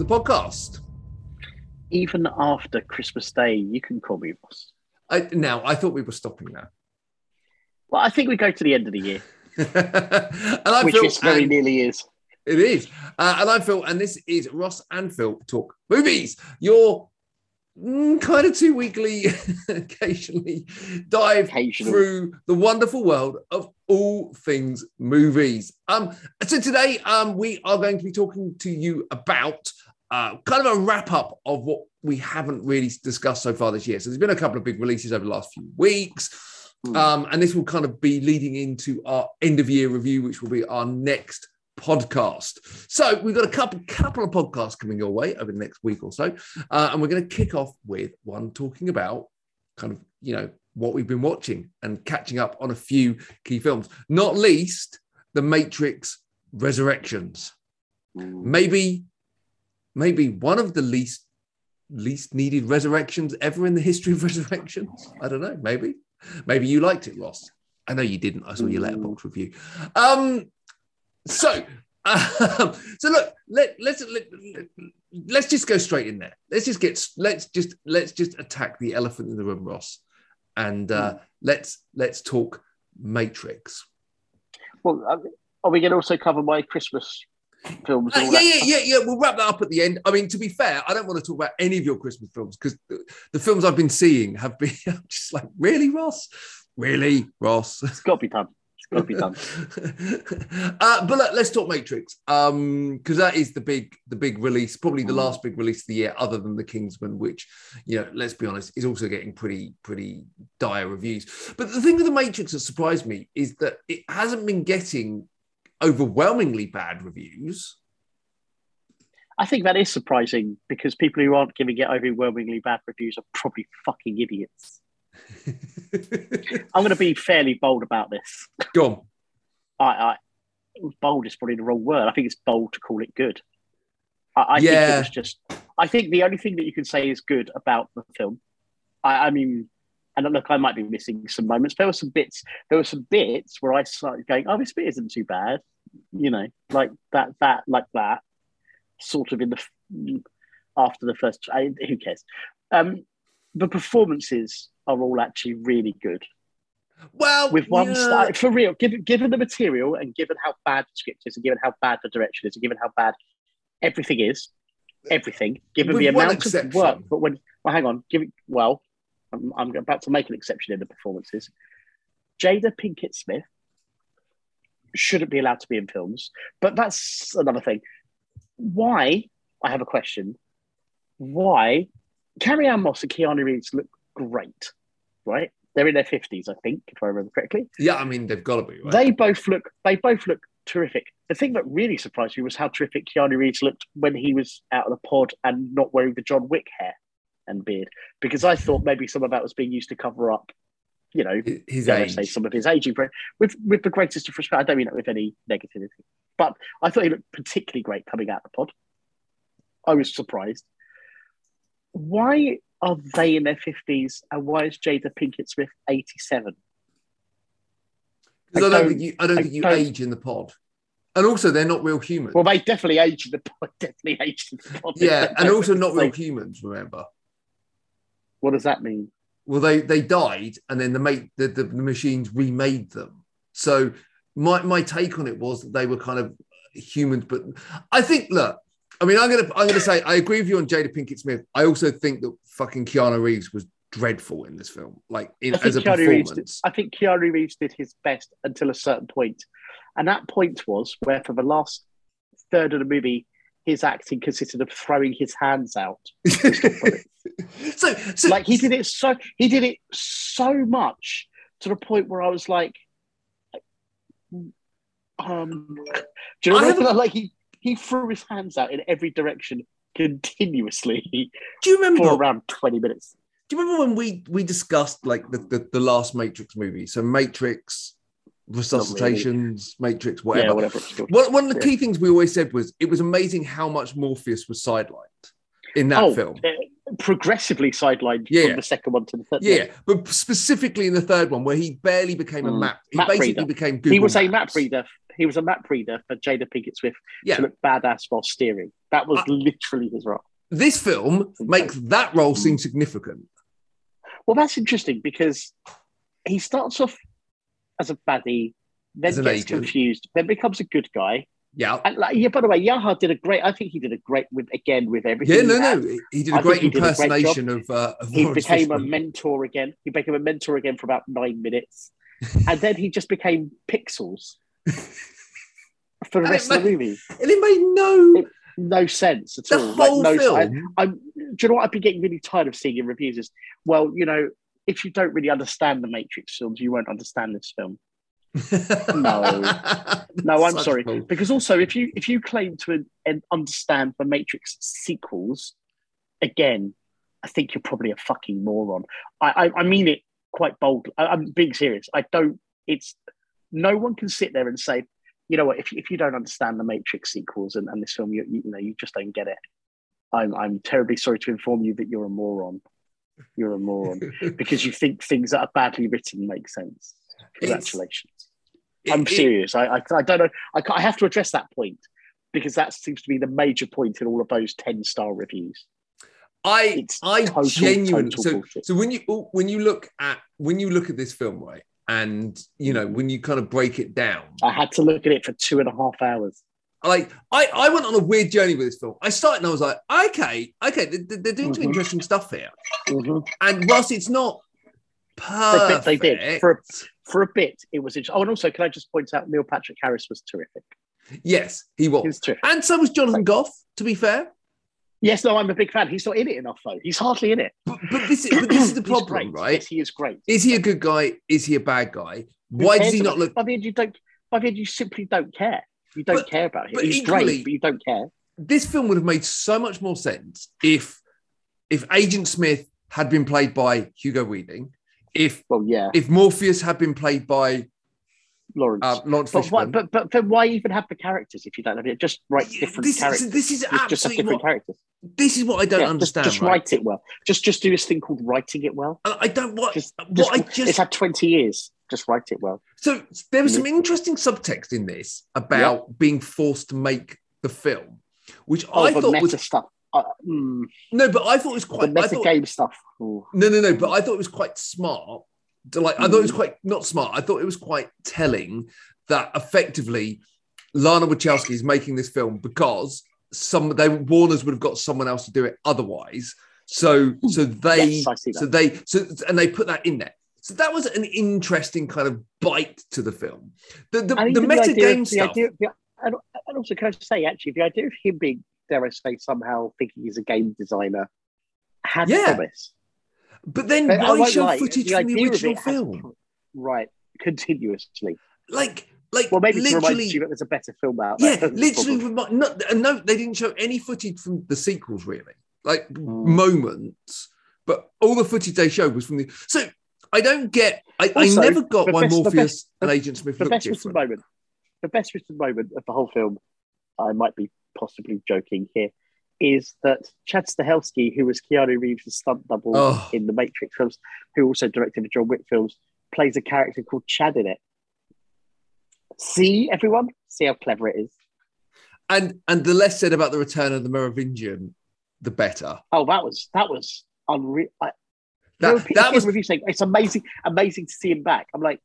to the podcast. Even after Christmas Day, you can call me Ross. I, now, I thought we were stopping now. Well, I think we go to the end of the year, and I which feel, this very and nearly is. it is. Uh, and I feel, and this is Ross and Phil talk movies. Your mm, kind of two weekly, occasionally dive Occasional. through the wonderful world of all things movies. Um, so today, um, we are going to be talking to you about uh, kind of a wrap up of what we haven't really discussed so far this year. So there's been a couple of big releases over the last few weeks. Hmm. Um, and this will kind of be leading into our end of year review, which will be our next podcast. So we've got a couple couple of podcasts coming your way over the next week or so, uh, and we're going to kick off with one talking about kind of you know what we've been watching and catching up on a few key films, not least The Matrix Resurrections. Mm. Maybe, maybe one of the least least needed resurrections ever in the history of resurrections. I don't know. Maybe, maybe you liked it, Ross. I know you didn't. I saw your Letterboxd review. Um, so, um, so look, let let's let, let's just go straight in there. Let's just get let's just let's just attack the elephant in the room, Ross, and uh, let's let's talk Matrix. Well, are we going to also cover my Christmas films? Uh, yeah, yeah, yeah, yeah. We'll wrap that up at the end. I mean, to be fair, I don't want to talk about any of your Christmas films because the, the films I've been seeing have been I'm just like, really, Ross? Really, Ross? It's got to be done. It's got to be done. uh, but look, let's talk Matrix um because that is the big the big release probably the last big release of the year other than the Kingsman which you know let's be honest is also getting pretty pretty dire reviews but the thing with the Matrix that surprised me is that it hasn't been getting overwhelmingly bad reviews I think that is surprising because people who aren't giving it overwhelmingly bad reviews are probably fucking idiots. I'm going to be fairly bold about this. go on I, I bold is probably the wrong word. I think it's bold to call it good. I, I think it was just. I think the only thing that you can say is good about the film. I, I mean, and look, I might be missing some moments. There were some bits. There were some bits where I started going, "Oh, this bit isn't too bad," you know, like that, that, like that, sort of in the after the first. I, who cares? Um, the performances are all actually really good well with one yeah. star for real given given the material and given how bad the script is and given how bad the direction is and given how bad everything is everything given With the amount of work but when well hang on give it well I'm, I'm about to make an exception in the performances. Jada pinkett smith shouldn't be allowed to be in films but that's another thing. Why i have a question why carrie ann moss and keanu reeves look great right? They're in their 50s i think if i remember correctly. Yeah I mean they've got to be right? They both look they both look terrific. The thing that really surprised me was how terrific Keanu Reeves looked when he was out of the pod and not wearing the John Wick hair and beard. Because I thought maybe some of that was being used to cover up, you know, his age say some of his aging. With with the greatest of respect, I don't mean that with any negativity. But I thought he looked particularly great coming out of the pod. I was surprised. Why are they in their fifties and why is Jada Pinkett Smith eighty seven? Because I, don't think you I don't I think you don't- age in the pod and also they're not real humans Well, they definitely aged in the pod. Definitely aged in the pod. yeah and also not real humans remember What does that mean? well they they died and then the mate the, the, machines remade them. So my my take on it was that they were kind of humans but i think look i mean i'm gonna i'm gonna say i agree with you on jada pinkett smith. I also think that fucking keanu reeves was dreadful in this film like in, as a Keanu performance Did, I think Keanu Reeves did his best until a certain point, and that point was where, for the last third of the movie, his acting consisted of throwing his hands out. so so Like he did it so he did it so much to the point where I was like, um, do you know? haven't- Like he he threw his hands out in every direction continuously do you remember for around twenty minutes. do you remember when we we discussed like the, the, the last Matrix movie? So Matrix, Resuscitations, Matrix, whatever. Yeah, whatever. One, one of the Yeah. key things we always said was it was amazing how much Morpheus was sidelined in that oh, film. uh, progressively sidelined Yeah. from the second one to the third. Yeah, but specifically in the third one where he barely became a Mm. map. He Map basically reader. became Google he was a map reader. He was a map reader for Jada Pinkett Smith Yeah. to look badass while steering. That was literally his role. This film makes that role seem Mm. significant. Well, that's interesting because he starts off as a baddie, then As gets agent. confused, then becomes a good guy. Yeah. And like, yeah, by the way, Yahya did a great. I think he did a great with again with everything. Yeah, no, no. He did I a think great did a great impersonation of, uh, of He Laurence became a mentor again. He became a mentor again for about nine minutes, and then he just became Pixels for the And it rest of the movie. And it made no No sense at the all. whole like, no, I, film. I'm, do you know what I've been getting really tired of seeing in reviews is, well, you know, if you don't really understand the Matrix films, you won't understand this film. No. No, I'm Such sorry. bull- Because also, if you if you claim to and understand the Matrix sequels, again, I think you're probably a fucking moron. I I, I mean it quite boldly. I, I'm being serious. I don't. It's no one can sit there and say, you know what, if if you don't understand the Matrix sequels and, and this film, you, you know, you just don't get it. I'm I'm terribly sorry to inform you that you're a moron. You're a moron because you think things that are badly written make sense. Congratulations. I'm It- it- serious. I, I, I don't know. I, I have to address that point because that seems to be the major point in all of those 10 star reviews. I It's I total, genuinely total so bullshit. so when you oh, when you look at when you look at this film right and you know when you kind of break it down I had to look at it for two and a half hours. Like I I went on a weird journey with this film I started and I was like okay okay they- they're doing some Mhm. interesting stuff here Mhm. and whilst it's not For a perfect bit, they did. For a, for a bit, it was interesting. Oh, and also, can I just point out Neil Patrick Harris was terrific. yes he was He was terrific. and so was Jonathan Groff to be fair Yes, no, I'm a big fan. He's not in it enough, though. He's hardly in it. but, but this is but this is the problem right Yes, he is great. is he a good guy is he a bad guy Who why does he not look By the end, you don't. By the end, you simply don't care. You don't But- care about him. He's equally- great, but you don't care. this film would have made so much more sense if if Agent Smith had been played by Hugo Weaving, if Well, yeah, if Morpheus had been played by Laurence. uh, Laurence But, why, but but then why even have the characters if you don't have it? Just write different this, characters. is, this is Just, just have absolutely different what, characters. this is what I don't Yeah, understand. Just, right? write it well. Just just do this thing called writing it well. I don't what Just, what just, I it's had twenty years. Just write it well. so there was some interesting subtext in this about being forced to make the film, which Oh, I thought meta was stuff. Uh, mm, no, but I thought it was the quite. I meta thought, game stuff. Ooh. No, no, no. But I thought it was quite smart. Like, I thought it was Mm. quite not smart. I thought it was quite telling that effectively Lana Wachowski is making this film because some they Warner's would have got someone else to do it otherwise. So, so they, Yes, I see that. so they, so and they put that in there. So that was an interesting kind of bite to the film. The the, the meta game the stuff. idea- the- and, and also, can I just say, actually, the idea of him being, dare I say, somehow thinking he's a game designer had Yeah. promise. But then But I why show lie, footage the from the original film? right, continuously. Like, like Well, maybe to literally. remind you that there's a better film out Yeah, there. literally. Remi- no, no, they didn't show any footage from the sequels, really. Like Mm. moments, but all the footage they showed was from the. So I don't get. I, Also, I never got why best- Morpheus best- and Agent Smith the best written different. moment, the best written moment of the whole film, I might be possibly joking here, is that Chad Stahelski, who was Keanu Reeves' stunt double Oh. in the Matrix films, who also directed the John Wick films, plays a character called Chad in it. See, everyone? See how clever it is. And and the less said about the return of the Merovingian, the better. Oh, that was that was unreal. I, That that was reviews saying it's amazing, amazing to see him back. I'm like,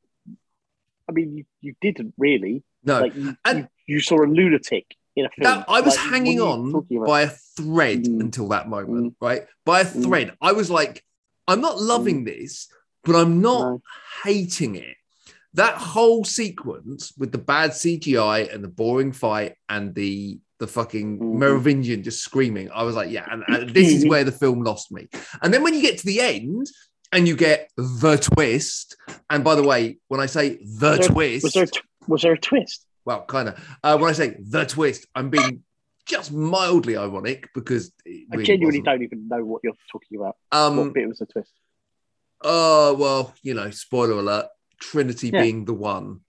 I mean, you, you didn't really. no. Like you, And- you, you saw a lunatic in a film. That, I was Like, hanging what are you on by a thread Mm. until that moment, right? By a Mm. thread. I was like, I'm not loving this, but I'm not No. hating it. That whole sequence with the bad CGI and the boring fight and the the fucking Mhm. Merovingian just screaming, I was like, yeah, and, and this is where the film lost me. And then when you get to the end and you get the twist, and by the way, when I say the Was there- twist, Was there was there a twist? Well, kind of. Uh, when I say the twist, I'm being just mildly ironic because it I genuinely wasn't. don't even know what you're talking about. what Um, bit was a twist? oh well, you know, spoiler alert: Trinity Yeah. being the one.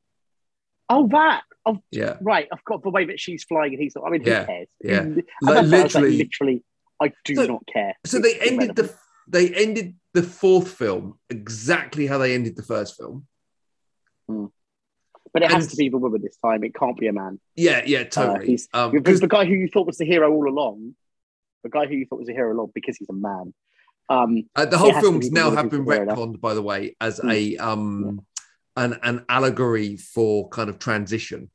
Oh, that. Oh, Yeah, right. I've got the way that she's flying and he's not. I mean, who Yeah, cares? yeah. And Like, that's why I was like, literally- literally, I do So- not care. so It's they ended irrelevant. the they ended the fourth film exactly how they ended the first film. But But it has to be the woman this time. It can't be a man. Yeah, yeah, Uh, totally. he's- um, the guy who you thought was the hero all along, the guy who you thought was the hero all along because he's a man. Um, Uh, the whole films now have been retconned, by the way, as Mm. a um an an allegory for kind of transition.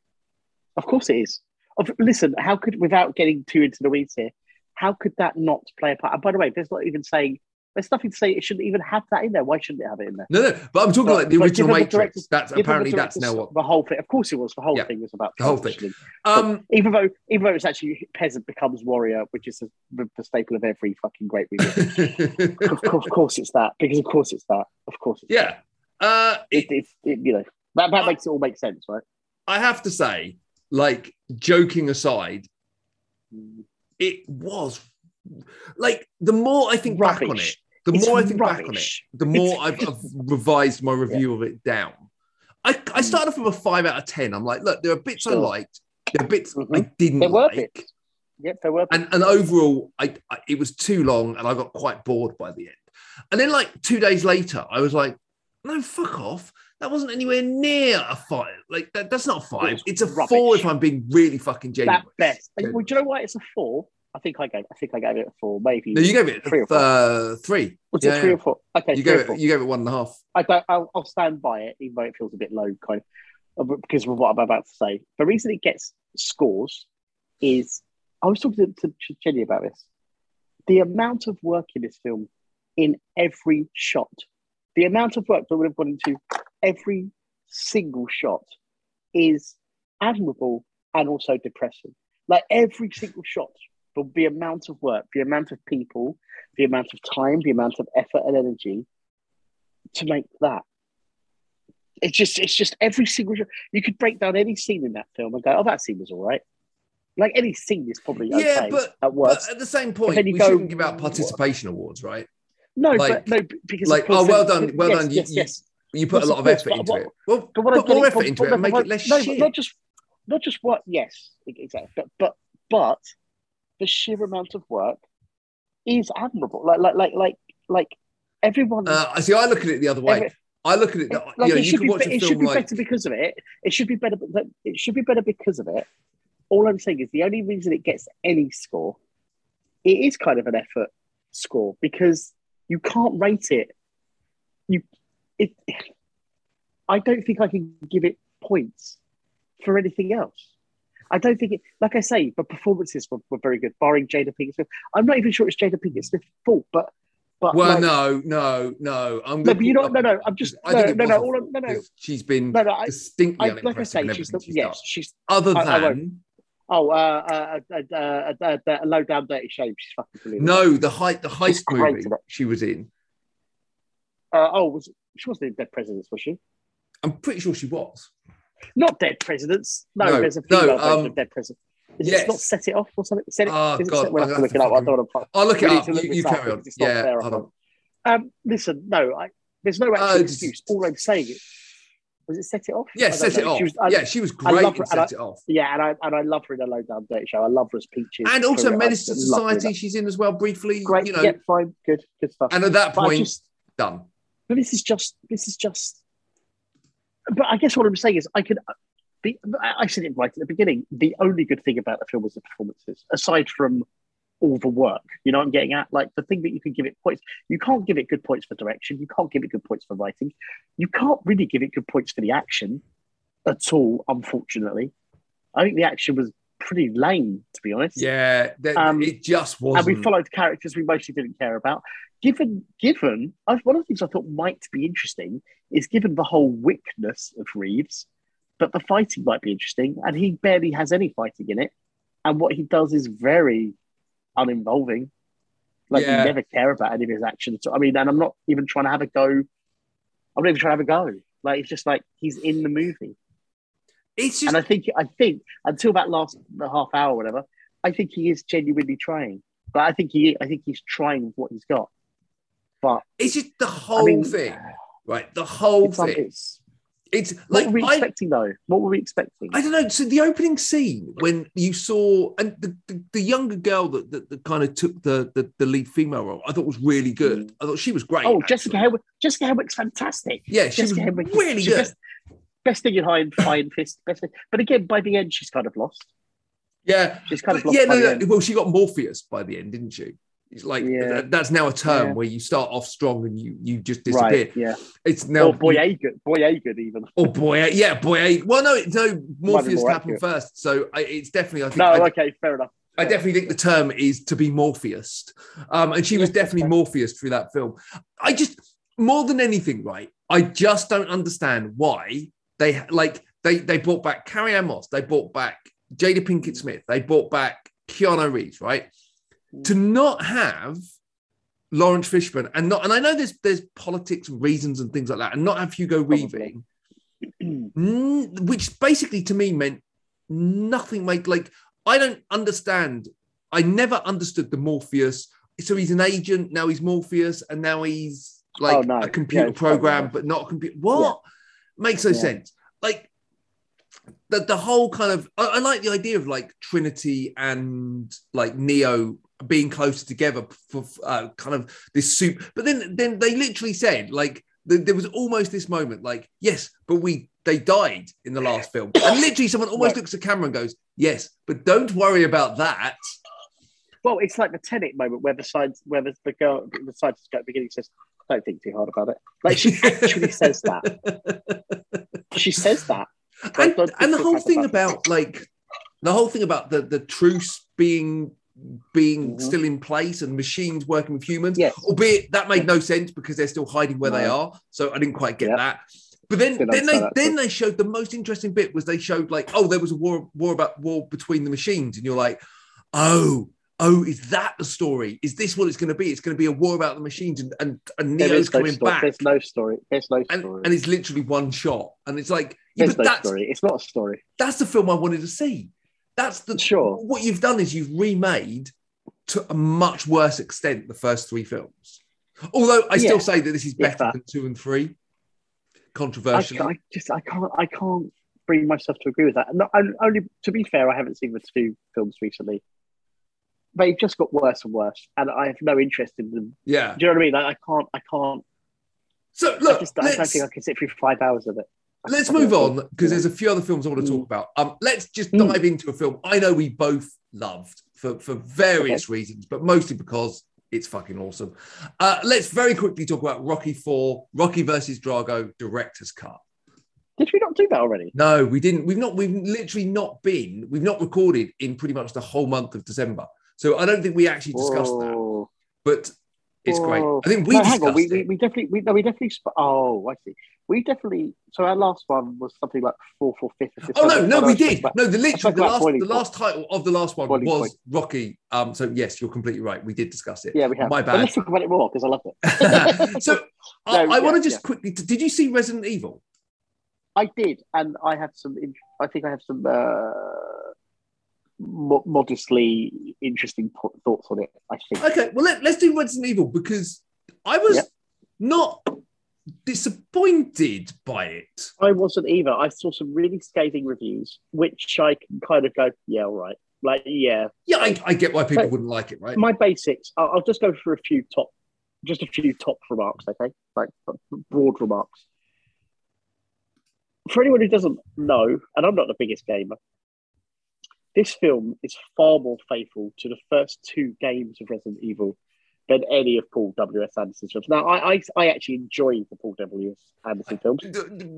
of course it is. Of, listen, how could without getting too into the weeds here, how could that not play a part? And by the way, there's not even saying there's nothing to say it shouldn't even have that in there. Why shouldn't it have it in there? No, no, but I'm talking But- like the original given the Matrix. director's- That's apparently that's now what. the whole thing. Of course, it was. The whole Yeah. thing was about The whole thing. Um, even though even though it's actually peasant becomes warrior, which is the, the staple of every fucking great movie. of, course, of course, it's that because of course it's that. Of course, it's yeah, uh, it, it, it, it, you know that, that I- makes it all make sense, right? I have to say, like joking aside, it was like the more I think back on it, the It's more I think back on it, the more I've, I've revised my review of it down. I, I started off with a five out of ten. I'm like, look, there are bits I liked, there are bits I Mhm. didn't There were like. Yep, there were. and and overall, I, I it was too long, and I got quite bored by the end. And then, like two days later, I was like, no, fuck off. That wasn't anywhere near a five. Like that, that's not a five. It's It's a rubbish. four if I'm being really fucking genuine. that best. Well, do you know why it's a four? I think I gave. I think I gave it a four, maybe. No, you gave it Three or four. uh, three. Was yeah, it three yeah. or four? Okay, You gave it. You gave it one and a half. I don't. I'll, I'll stand by it, even though it feels a bit low, kind of, uh, because of what I'm about to say. The reason it gets scores is I was talking to, to Jenny about this. The amount of work in this film, in every shot, the amount of work that would have gone into every single shot, is admirable and also depressing. Like every single shot, the, the amount of work, the amount of people, the amount of time, the amount of effort and energy to make that. It's just, it's just every single. You could break down any scene in that film and go, "Oh, that scene was all right." Like any scene is probably okay Yeah, but- at But at the same point, we go- shouldn't give out participation awards, right? no, like- but no, because like, oh, well done, well yes, done, you- Yes, you- yes. You put Yes, a lot of course, effort into what- it. Well, But what put more effort but- into it and make it less no, shit. not just, not just what. Yes, exactly. But but but the sheer amount of work is admirable. Like like like like like everyone. Uh, see, I look at it the other way. every- I look at it. It, you know, it you should can be, watch be- it should be like better because of it. It should be better. It should be better because of it. All I'm saying is the only reason it gets any score, it is kind of an effort score because you can't rate it. You, it. I don't think I can give it points for anything else. I don't think it. Like I say, the performances were, were very good, barring Jada Pinkett Smith. I'm not even sure it's Jada Pinkett Smith's fault, but but Well, like- no, no, no. I'm no, but you know, call- no, no. I'm just I no, think no, no. All no, no, She's been no, no. I, distinctly I, like I say, she's the, she's yes, done. she's Other I- I than oh, uh, uh, uh, uh, uh, uh, a low down dirty shame. She's fucking brilliant. no, the height, the heist movie she was in. Uh, oh, was she wasn't in Dead Presidents, was she? I'm pretty sure she was. Not Dead Presidents. No, No, there's a no, female version um, of Dead Presidents. Is yes. it not set it off or something? Set it, Oh, God, set, we'll I'll have to look it up. I don't want to. I'll look it up. You, you carry on. because it's not Yeah, fair hold on. Um, listen, no, I, there's no actual Uh, excuse. All I'm saying is, was it set it off? Yeah, I set it off. She was- I- yeah, she was great her, and I- Set It Off. Yeah, and I and I love her in a low down dirty show. I love her as Peaches. And also Brilliant. I Menace to love her in Society, she's in as well briefly. Great. You know, yeah, fine, good, good stuff. and at that But point, just, done. but this is just, this is just. But I guess what I'm saying is, I could. Uh, the, I I said it right at the beginning. The only good thing about the film was the performances, aside from all the work. You know I'm getting at? Like the thing that you can give it points. You can't give it good points for direction. You can't give it good points for writing. You can't really give it good points for the action at all. Unfortunately, I think the action was pretty lame, to be honest. Yeah, that, Um, it just and wasn't. we followed characters we mostly didn't care about. Given, given, I, one of the things I thought might be interesting is given the whole wickness of Reeves, but the fighting might be interesting, and he barely has any fighting in it, and what he does is very uninvolving. Like Yeah. you never care about any of his actions. I mean, and I'm not even trying to have a go. I'm not even trying to have a go. Like it's just like he's in the movie. It's just And I think I think until that last the half hour, or whatever, I think he is genuinely trying. But I think he I think he's trying with what he's got. But it's just the whole I mean, thing, right? The whole it's, thing. it's It's what like were we I, expecting though? What were we expecting? I don't know. So the opening scene when you saw and the, the, the younger girl that, that, that kind of took the, the the lead female role, I thought was really good. Mm. I thought she was great. oh, actually. Jessica Henwick. Jessica Henwick's fantastic. Yeah, she Jessica was is- really she good. Best thing in Iron, Iron Fist. Best thing. But again, by the end, she's kind of lost. Yeah, She's kind of lost. yeah, no, no. Well, she got Morpheus by the end, didn't she? It's like Yeah. that's now a term Yeah. where you start off strong and you you just disappear. Right, yeah. It's now or Boy Agan, Boy Agan even. Oh boy, yeah, boy. Well, no, no. Morpheus happened first, so I, it's definitely. I think. No, I, okay, fair enough. I definitely think the term is to be Morpheus, um, and she was definitely. Morpheus through that film. I just more than anything, right? I just don't understand why they like they they brought back Carrie Ann Moss, they brought back Jada Pinkett Smith, they brought back Keanu Reeves, right? Mm. To not have Laurence Fishburne and not, and I know there's there's politics and reasons and things like that, and not have Hugo. Weaving, which basically to me meant nothing. Made like I don't understand. I never understood the Morpheus. So he's an agent now. He's Morpheus, and now he's like Oh, no. a computer Yeah, program, but not a computer. What makes no Yeah. sense? Like the the whole kind of. I, I like the idea of like Trinity and like Neo being closer together for uh, kind of this soup. But then then they literally said like th- there was almost this moment like yes, but we they died in the last film, and literally someone almost looks at camera and goes yes, but don't worry about that. Well, it's like the Tenet moment where the science, where the, the girl, the scientist at the beginning says, "Don't think too hard about it." Like she actually says that. She says that. and, and the whole thing about like the whole thing about the the truce being being Mhm. still in place and machines working with humans Yes. albeit that made no sense because they're still hiding where they are so i didn't quite get Yeah. that but then then they then they showed the most interesting bit was they showed like oh there was a war war about war between the machines and you're like oh oh is that the story is this what it's going to be it's going to be a war about the machines and and, and neo's no coming story. back There's no story. There's no story. and it's literally one shot and it's like yeah, There's but no that's story. It's not a story. that's the film I wanted to see. That's the Sure. What you've done is you've remade to a much worse extent the first three films. Although I still say that this is better that. than two and three. I, I just I can't I can't bring myself to agree with that. No, I, only to be fair, I haven't seen the two films recently. They've just got worse and worse, and I have no interest in them. yeah. Do you know what I mean? Like, I can't. I can't. So I look, just I don't think I can sit through five hours of it. I let's move on because there's a few other films I want to Mm. talk about. Um, let's just Mm. dive into a film I know we both loved for for various reasons, but mostly because it's fucking awesome. Uh, let's very quickly talk about Rocky Four, Rocky versus Drago, director's cut. Did we not do that already? No, we didn't. We've not. We've literally not been. We've not recorded in pretty much the whole month of December. So I don't think we actually discussed that. But it's great. I think we no, hang discussed on. We, it. we, we definitely we, no, we definitely oh I see. We definitely so our last one was something like fourth or fifth. Or fifth Oh no, no, we did. about- No, the literally the last the last title of the last one was Point. Rocky. Um, so yes, you're completely right. We did discuss it. Yeah, we have. My But bad. let's talk about it more because I loved it. so I, No, I want to yeah, just quickly. Did you see Resident Evil? I did, and I have some. I think I have some uh, mo- modestly interesting po- thoughts on it. I think. Okay, well let, let's do Resident Evil because I was Yep. not disappointed by it. I wasn't either. I saw some really scathing reviews, which I can kind of go, yeah, all right. Like, yeah, Yeah, I, I get why people wouldn't like it, right? my basics. I'll, I'll just go for a few top, just a few top remarks, okay? Like broad remarks. For anyone who doesn't know, and I'm not the biggest gamer, this film is far more faithful to the first two games of Resident Evil than any of Paul W. S. Anderson's films. Now, I, I, I actually enjoy the Paul W. S. Anderson films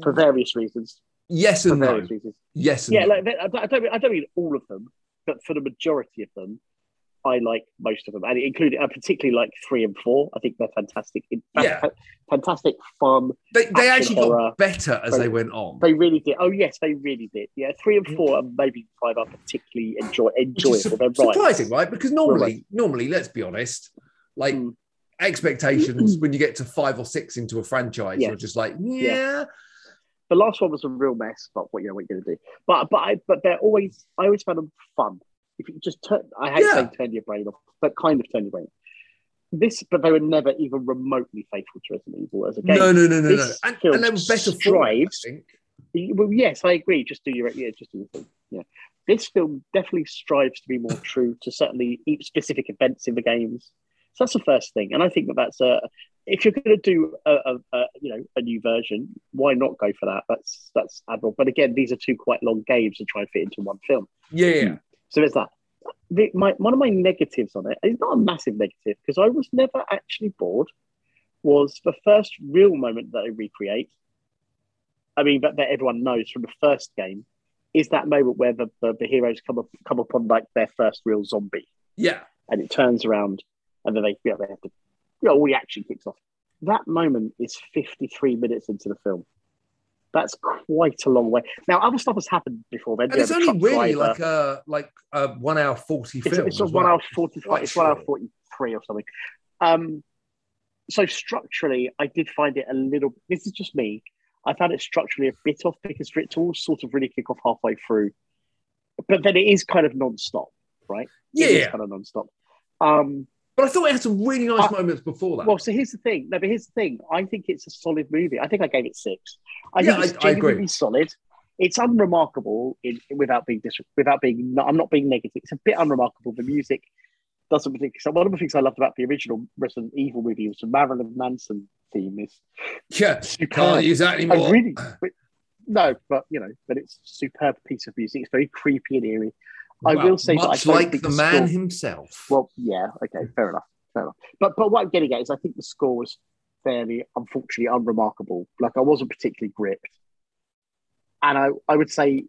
for various reasons. Yes and no. reasons. Yes and Yeah, no. like I don't, I don't mean all of them, but for the majority of them, I like most of them, and including, I particularly like three and four. I think they're fantastic. Yeah. fantastic fun. they, they actually got better as they They- went on. They really did. Oh yes, they really did. Yeah, three and four, and maybe five are particularly enjoy enjoyable. su- They're right. surprising, right? Because normally, right. normally, let's be honest, like Mm. expectations when you get to five or six into a franchise, Yeah. you're just like, yeah, The last one was a real mess, but what you know what you're gonna do. But but I but they're always I always found them fun. If you just turn, I hate Yeah. saying turn your brain off, but kind of turn your brain. off. This, but they were never even remotely faithful to Resident Evil as a game. no, no, no, no, no, This and, film and then better form, I strives- think. Well, yes, I agree. Just do your yeah, just do your thing. Yeah, this film definitely strives to be more true to certainly each specific events in the games. So that's the first thing, and I think that that's a if you're going to do a, a, a, you know a new version, why not go for that? That's that's admirable. But again, these are two quite long games to try and fit into one film. Yeah, yeah. Hmm. So it's that. The, my one of my negatives on it is not a massive negative because I was never actually bored. Was the first real moment that they recreate. I mean, that, that everyone knows from the first game is that moment where the, the, the heroes come up come upon like their first real zombie yeah. and it turns around and then they, you know, they have to, you know, all the action kicks off. That moment is 53 minutes into the film. That's quite a long way. Now, other stuff has happened before then. And it's only really like a like a one hour forty it's, film. it's a one well. hour 45, Quite it's one hour 43 or something. Um, so structurally, I did find it a little, this is just me. I found it structurally a bit off because for it to all sort of really kick off halfway through. But then it is kind of non-stop, right? Yeah, It is yeah. kind of non-stop. Um, But I thought it had some really nice Uh, moments before that. Well, so here's the thing. No, but here's the thing. I think it's a solid movie. I think I gave it six. I Yeah, think it's I- I agree. genuinely solid. It's unremarkable in, without being dis- without being. I'm not being negative. It's a bit unremarkable. The music doesn't particularly. So one of the things I loved about the original Resident Evil movie was the Marilyn Manson theme. Is yeah, you can't use that anymore. really, no, but you know, but it's a superb piece of music. It's very creepy and eerie. I Well, will say that I much like the the man score- himself. Well, yeah, okay, fair enough, fair enough. But but what I'm getting at is I think the score was fairly, unfortunately, unremarkable. Like I wasn't particularly gripped, and I I would say,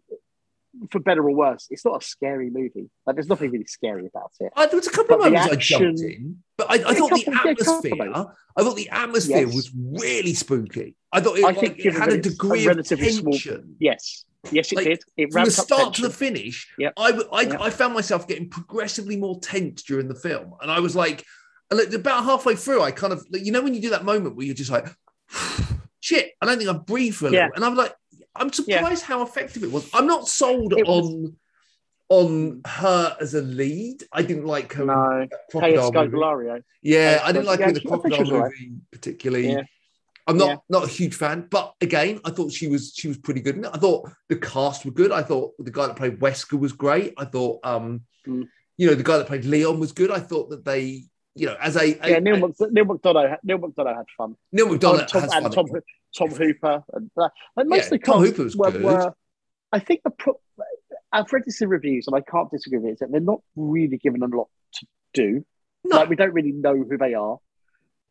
for better or worse, it's not a scary movie. Like there's nothing really scary about it. I, there was a couple of But the moments I jumped in, but I, I thought the couple- yeah, a couple of atmosphere. I thought the atmosphere Yes. was really spooky. I thought it, I like, think it had a it's a degree of relatively small- Yes, yes, it Like, did. It From the start to the finish, Yep. I, I, Yep. I found myself getting progressively more tense during the film, and I was like, and about halfway through, I kind of, like, you know, when you do that moment where you're just like, shit, I don't think I've breathed for a little, and I'm like, I'm Yeah. surprised how effective it was. I'm not sold It was- on on her as a lead. I didn't like her. No, crocodile movie. Yeah, I didn't like her in the I think she crocodile all right. movie particularly. Yeah. I'm not Yeah. not a huge fan, but again, I thought she was she was pretty good. I thought the cast were good. I thought the guy that played Wesker was great. I thought um, Mm. you know, the guy that played Leon was good. I thought that they, you know, as a, a- Yeah, Neal, a- Neal McDonough. Neal McDonough had fun. Neal McDonough and Tom, has and fun. Tom, Tom Hopper, and, uh, and most Yeah, of the Tom Hopper was were, good. were- I think the pro- I've read this in reviews, and I can't disagree with it. Is that they're not really given a lot to do. no, Like we don't really know who they are.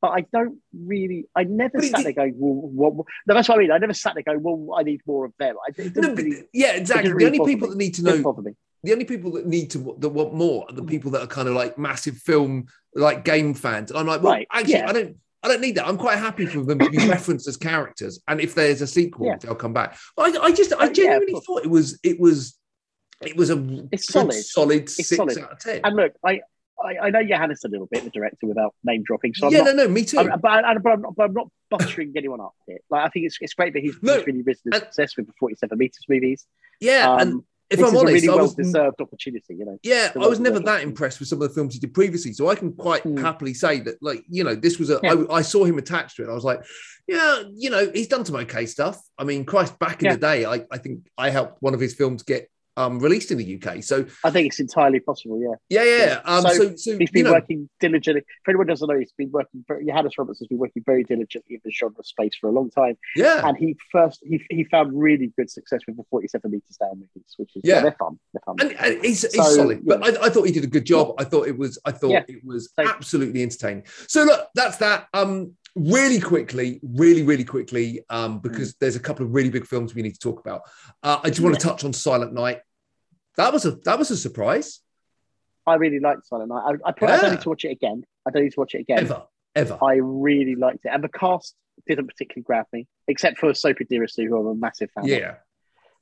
But I don't really. I never But sat there going, "Well, what, what-" no, that's what I mean. I never sat there going, "Well, I need more of them." I, no, but- really, yeah, exactly. The really only people me. that need to know the only people that need to that want more are the people that are kind of like massive film like game fans. And I'm like, well, Right, actually, yeah. I don't. I don't need that. I'm quite happy for them to be referenced as characters, and if there's a sequel, Yeah. they'll come back. But I, I just, Uh, I genuinely of thought it was, it was, it was a It's solid. solid six solid. out of ten. And look, I, I, I know Johannes a little bit, the director, without name dropping. So I'm yeah, not no, no, me too. I'm, but, I, but, I'm not, but I'm not buttering anyone up here. Like I think it's, it's great that he's, No, he's really risen to success with the 47 meters movies. yeah, Um, and if this I'm is honest, a really I well was, deserved opportunity. You know, yeah, I was never that impressed with some of the films he did previously. So I can quite Mm. happily say that, like, you know, this was a. Yeah. I, I saw him attached to it. I was like, yeah, you know, he's done some okay stuff. I mean, Christ, back in Yeah. the day, I, I think I helped one of his films get um released in the UK. So I think it's entirely possible. Yeah, yeah, yeah. Yeah. Um, So, so, so, he's been know, working diligently. For anyone who doesn't know, he's been working. Very, Johannes Roberts has been working very diligently in the genre space for a long time. yeah, And he first he, he found really good success with the 47 meters down movies, which is Yeah. yeah, they're fun. They're fun. and, and he's, he's So, solid. But. I, I thought he did a good job. I thought it was. I thought Yeah. it was So- absolutely entertaining. So look, that's that. Um, really quickly, really, really quickly, um, because there's a couple of really big films we need to talk about. Uh, I just want to touch on Silent Night. That was a that was a surprise. I really liked Silent Night. I, I, probably, I don't Yeah. need to watch it again. I don't need to watch it again. Ever, ever. I really liked it, and the cast didn't particularly grab me, except for Sope Dirisu, who I'm a massive fan. of. Yeah,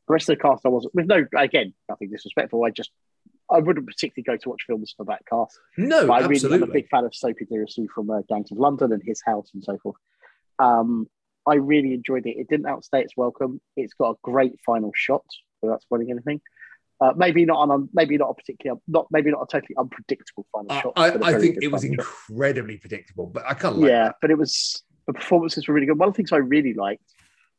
The rest of the cast, I wasn't. With no, again, nothing disrespectful. I just, I wouldn't particularly go to watch films for that cast. no, But I really, absolutely. I'm a big fan of Sope Dirisu from uh, Gangs of London and his house and so forth. Um, I really enjoyed it. It didn't outstay its welcome. It's got a great final shot, that's spoiling anything. Uh, maybe not on, maybe not a particular, not maybe not a totally unpredictable final I, shot. I, I think it was final shot. incredibly predictable, but I kind of like yeah, that. but it was the performances were really good. One of the things I really liked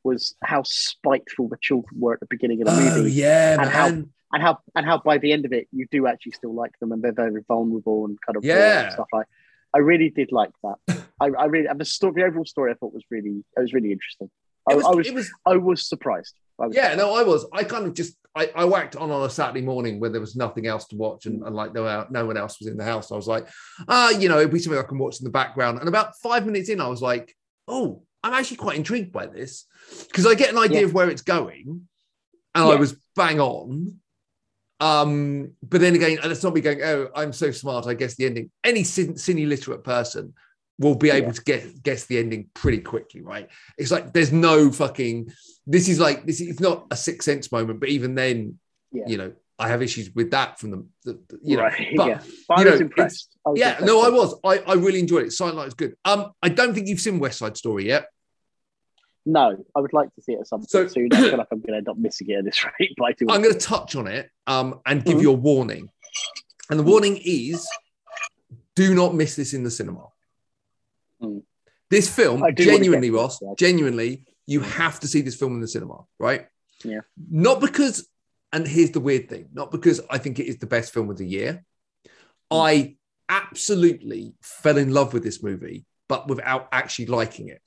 was how spiteful the children were at the beginning of the Oh movie, yeah, And how- man. And how and how by the end of it you do actually still like them, and they're very vulnerable and kind of Yeah. stuff like. I really did like that. I, I really, and the story, the overall story, I thought was really, it was really interesting. I was, I was, was I was surprised. I was yeah, no, I was. I kind of just I, I whacked on on a Saturday morning when there was nothing else to watch and, and like no no one else was in the house. I was like, ah, you know, it'd be something I can watch in the background. And about five minutes in, I was like, oh, I'm actually quite intrigued by this because I get an idea Yeah. of where it's going, and I was bang on. Um, but then again, it's not me going, oh, I'm so smart. I guess the ending. Any cin- cine literate person will be able Yeah. to get guess the ending pretty quickly, right? It's like there's no fucking. This is like this. Is not a sixth sense moment, but even then, Yeah. you know, I have issues with that from the, the, the- you know. right, but yeah. But you I was know, impressed. Yeah, impressed. no, I was. I, I really enjoyed it. Silent Night was good. Um, I don't think you've seen West Side Story yet. No, I would like to see it at some point So- soon. I feel like I'm going to end up missing it at this rate. But I. I'm going to touch on it um, and give Mhm. you a warning. And the warning is do not miss this in the cinema. Mm. This film, I do wanna genuinely, Ross, yeah. genuinely, you have to see this film in the cinema, right? Yeah. Not because, and here's the weird thing, not because I think it is the best film of the year. I absolutely fell in love with this movie, but without actually liking it,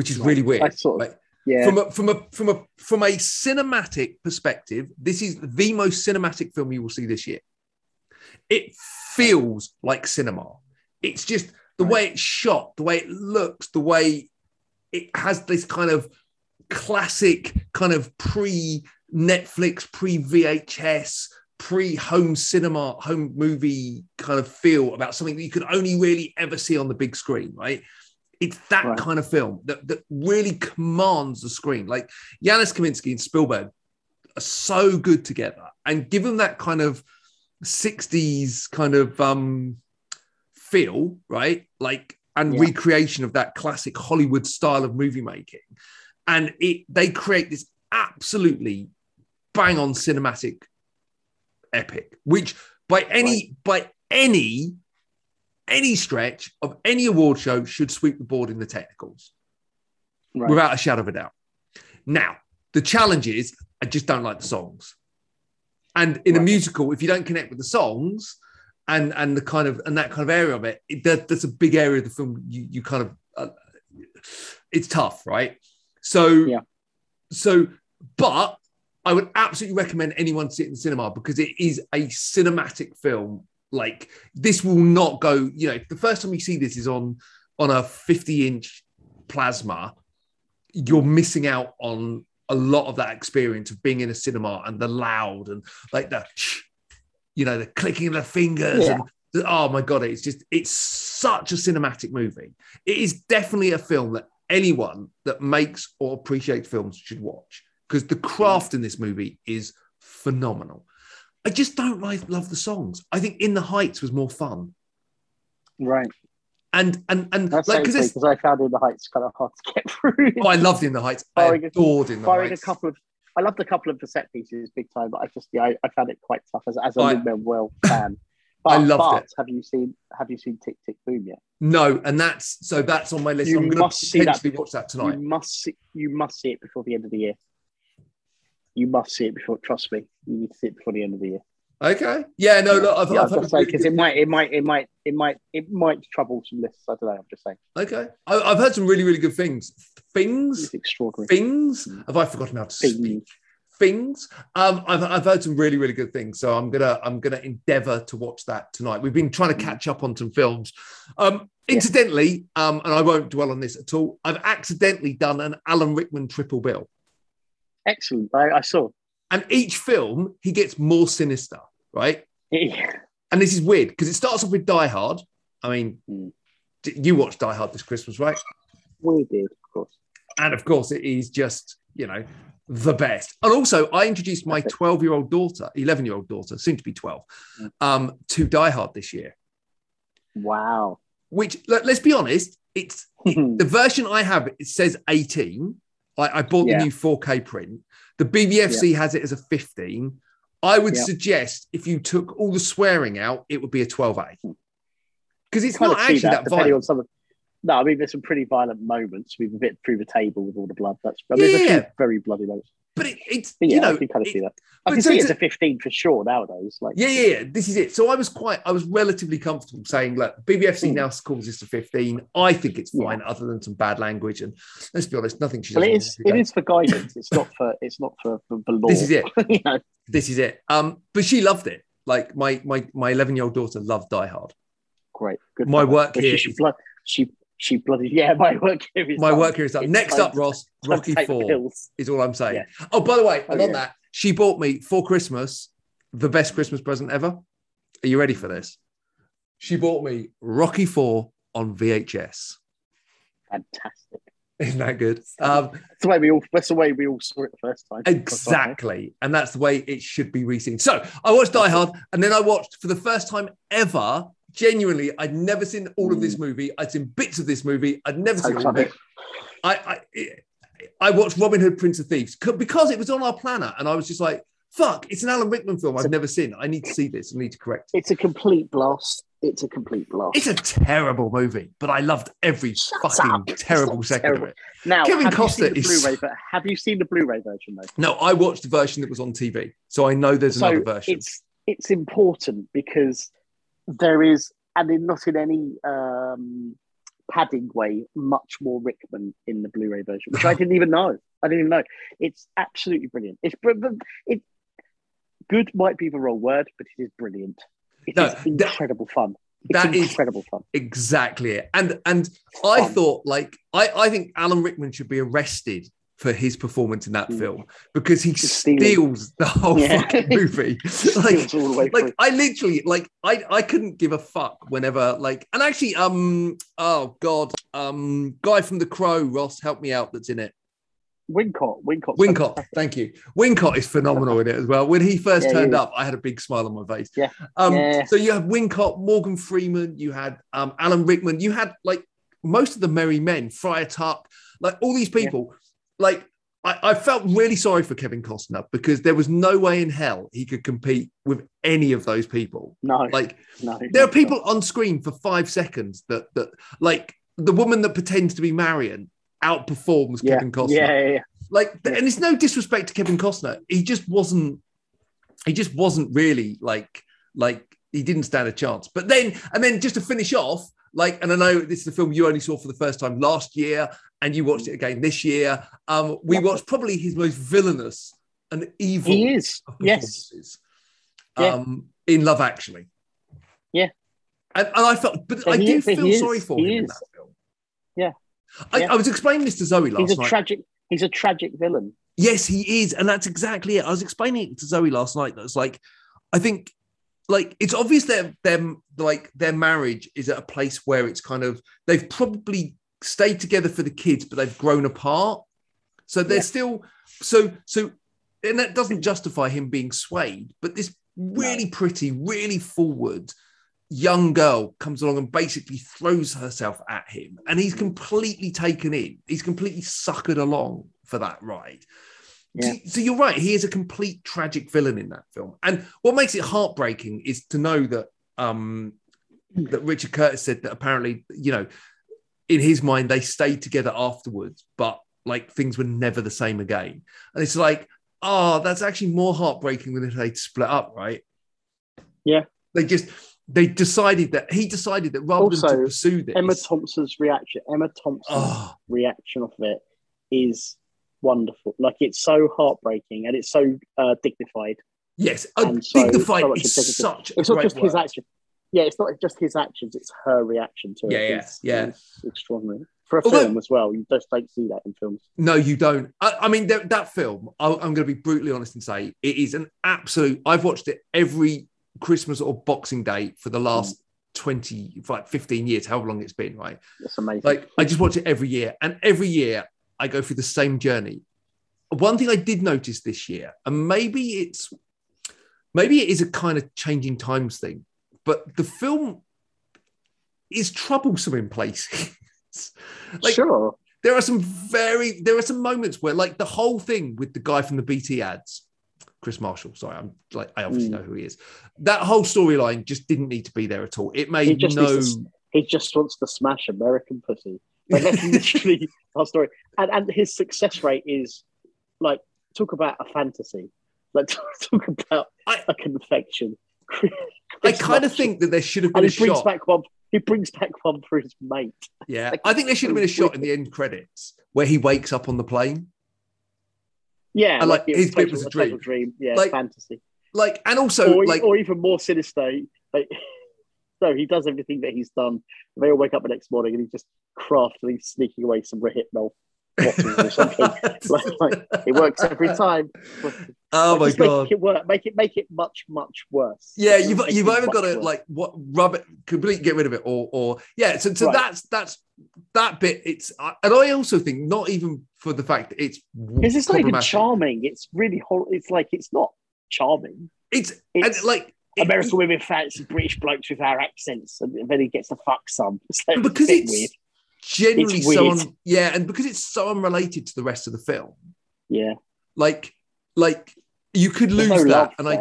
which is really weird. I sort of- right? Yeah. From a from a from a from a cinematic perspective, this is the most cinematic film you will see this year. It feels like cinema. It's just the Right. way it's shot, the way it looks, the way it has this kind of classic kind of pre Netflix, pre VHS, pre home cinema, home movie kind of feel about something that you could only really ever see on the big screen, right? It's that Right. kind of film that, that really commands the screen. Like Janusz Kaminski and Spielberg are so good together. And give them that kind of 60s kind of um feel, right? Like and Yeah. recreation of that classic Hollywood style of movie making. And it they create this absolutely bang on cinematic epic, which by any by any any stretch of any award show should sweep the board in the technicals right. without a shadow of a doubt. Now, the challenge is I just don't like the songs. And in a musical, if you don't connect with the songs and and the kind of and that kind of area of it, it that, that's a big area of the film. You you kind of uh, it's tough, right? So Yeah. so, but I would absolutely recommend anyone see it in the cinema because it is a cinematic film. Like this will not go. You know, the first time you see this is on on a 50 inch plasma. You're missing out on a lot of that experience of being in a cinema and the loud and like the, you know, the clicking of the fingers Yeah. and the- oh my god, it's just it's such a cinematic movie. It is definitely a film that anyone that makes or appreciates films should watch because the craft in this movie is phenomenal. I just don't like love the songs. I think In the Heights was more fun. Right. And and and That's like because I found In the Heights kind of hard to get through. oh, I loved In the Heights. I Firing a- adored In the Firing a Heights. couple of, I loved a couple of the set pieces big time, but I just yeah, I, I found it quite tough as, as a I- Lin Manuel fan. But, I loved but it. Have you seen Have you seen Tick Tick Boom yet? No, and that's so that's on my list. You I'm going to see that watch that tonight. You must see. You must see it before the end of the year. You must see it before. Trust me, you need to see it before the end of the year. Okay. Yeah. No. Look, I've, yeah, I've I'm just saying because it might, it might, it might, it might, it might trouble some lists. I don't know. I'm just saying. Okay. I, I've heard some really, really good things. Things. It's extraordinary. Things. Have I forgotten how to speak? Things. Things. Um, I've, I've heard some really, really good things. So I'm gonna I'm gonna endeavour to watch that tonight. We've been trying to catch up on some films. Um, Yeah. incidentally, um, and I won't dwell on this at all. I've accidentally done an Alan Rickman triple bill, Excellent. I, I saw. and each film he gets more sinister, right? Yeah. And this is weird because it starts off with Die Hard. I mean, Mm. you watched Die Hard this Christmas, right? We did, of course. And of course, it is just, you know, the best. And also, I introduced my 12 year old daughter, 11 year old daughter, soon to be 12, Mm. um, to Die Hard this year, Wow. which, let, us be honest, it's the version I have, it says 18. I, I bought Yeah. the new 4K print. The BBFC has it as a 15. I would Yeah. suggest if you took all the swearing out, it would be a 12A. Because hmm. it's kind not actually that, depending violent. on some of. No, I mean there's some pretty violent moments. We've bit through the table with all the blood. That's I mean, Yeah, a yeah. very bloody moments. But it, it's But yeah, you know I can kind of it- see that. I can so see it's it's a 15 for sure nowadays. Like, Yeah, yeah, yeah. This is it. So I was quite, I was relatively comfortable saying, look, BBFC Mm. now calls this a 15. I think it's Yeah. fine, other than some bad language. And let's be honest, nothing she well, it is. It is for guidance. It's not for. It's not for, for, for law. This is it. you know, This is it. Um, but she loved it. Like my my my 11 year old daughter loved Die Hard. great. Good. My work here She, she, she bloody yeah. My work here is My done. work here is done. It's Next up, Ross, Rocky Four pills. is all I'm saying. Yeah. Oh, by the way, Oh, and on yeah. that, she bought me for Christmas the best Christmas present ever. Are you ready for this? She bought me Rocky Four on VHS. Fantastic. Isn't that good? Um, That's the way we all. That's the way we all saw it the first time. Exactly. And that's the way it should be reseen. So I watched Die Hard and then I watched for the first time ever, genuinely, I'd never seen all of this hmm. movie. I'd seen bits of this movie. I'd never seen all of it. I, I, I watched Robin Hood, Prince of Thieves because it was on our planner. And I was just like, fuck, it's an Alan Rickman film I've never seen. I need to see this. I need to correct it. It's a complete blast. It's a complete blast. It's a terrible movie, but I loved every Shut fucking up. Terrible second terrible. of it. now, Kevin Costner is- Blu-ray, but have you seen the Blu-ray version though? No, I watched the version that was on TV. So I know there's so another version. it's it's important because there is, and in, not in any um, padding way, much more Rickman in the Blu-ray version, which I didn't even know. I didn't even know. It's absolutely brilliant. It's it good might be the wrong word, but it is brilliant. It is No, that- incredible fun. It's that is- incredible fun. Exactly it. And and I Fun. thought like I, I think Alan Rickman should be arrested for his performance in that Mm. film because he Just steals the whole Yeah. fucking movie. like It's all the way like. I literally like I I couldn't give a fuck whenever like and actually um oh god um guy from the Crow Ross help me out that's in it Wincott, Wincott, Wincott thank you Wincott is phenomenal in it as well when he first Yeah, turned up I had a big smile on my face Yeah. um Yeah. so you have Wincott Morgan Freeman you had um Alan Rickman you had like most of the merry men Friar Tuck like all these people like I, I felt really sorry for Kevin Costner because there was no way in hell he could compete with any of those people No, like no. there are people on screen for five seconds that that like the woman that pretends to be Marion outperforms Yeah, Kevin Costner. yeah, yeah, yeah. Like, Yeah. and it's no disrespect to Kevin Costner. He just wasn't. He just wasn't really like like he didn't stand a chance. But then and then just to finish off, like, and I know this is a film you only saw for the first time last year, and you watched it again this year. Um, we Yeah. watched probably his most villainous and evil He is. Yes. performances Yeah. um, in Love Actually. Yeah. And, and I felt, but I do is, feel is, sorry for him in that film. Yeah. I, Yeah. I was explaining this to Zoe last He's a night. tragic. He's a tragic villain. yes, he is. And that's exactly it. I was explaining it to Zoe last night. That's like, I think, like, it's obvious that them, like, their marriage is at a place where it's kind of, they've probably stayed together for the kids, but they've grown apart. So they're Yeah. still, so, so, and that doesn't justify him being swayed, but this really pretty, really forward young girl comes along and basically throws herself at him, and he's mm. completely taken in. He's completely suckered along for that ride. Yeah. So, you're right. He is a complete tragic villain in that film, and what makes it heartbreaking is to know that um, that Richard Curtis said that apparently, you know, in his mind they stayed together afterwards, but like things were never the same again. And it's like, oh, that's actually more heartbreaking than if they'd split up, right? Yeah. They just they decided that he decided that rather than to pursue this, Emma Thompson's reaction. Emma Thompson's oh, reaction of it is wonderful. Like it's so heartbreaking and it's so uh, dignified. yes, uh, so- dignified so is such a It's not just his word. action. Yeah, it's not just his actions. It's her reaction to it. Yeah, yeah, It's- yeah. it's extraordinary for a Although- film as well. You just don't see that in films. No, you don't. I, I mean, that, that film, I, I'm going to be brutally honest and say it is an absolute. I've watched it every Christmas or Boxing Day for the last 20, like 15 years, however long it's been, right? It's amazing. Like, I just watch it every year. And every year I go through the same journey. One thing I did notice this year, and maybe it's, maybe it is a kind of changing times thing, but the film is troublesome in places. like, sure. there are some very there are some moments where like the whole thing with the guy from the bt ads kris marshall sorry i'm like i obviously Mm. know who he is that whole storyline just didn't need to be there at all it He made just no to- He just wants to smash American pussy. Like that's literally our story. And and his success rate is like talk about a fantasy. Like talk, talk about I- a confection. I kind of think that there should have been and a he brings shot. back one. He brings back one for his mate. Yeah, like, I think there should have been a shot in the end credits where he wakes up on the plane. Yeah, And, like, it his bit was a dream. dream. Yeah, Like, fantasy. Like, and also or, like or even more sinister. Like, no, he does everything that he's done. They all wake up the next morning and he's just craftily sneaking away some Rohypnol bottles or something. like, like, it works every time. oh Like, my just make god. it work. Make it make it much much worse. Yeah, you've Make you've either got to worse. like what rub it, completely get rid of it, or or yeah. So so Right. that's that's that bit. It's and I also think not even for the fact that it's because it's not even charming. It's really horrible. It's like it's not charming. It's, It's and like American women fancy British blokes with our accents, and then he gets to fuck some. It's like, because it's weird. generally It's so un, yeah, and because it's so unrelated to the rest of the film, Yeah, like like you could lose no that, and I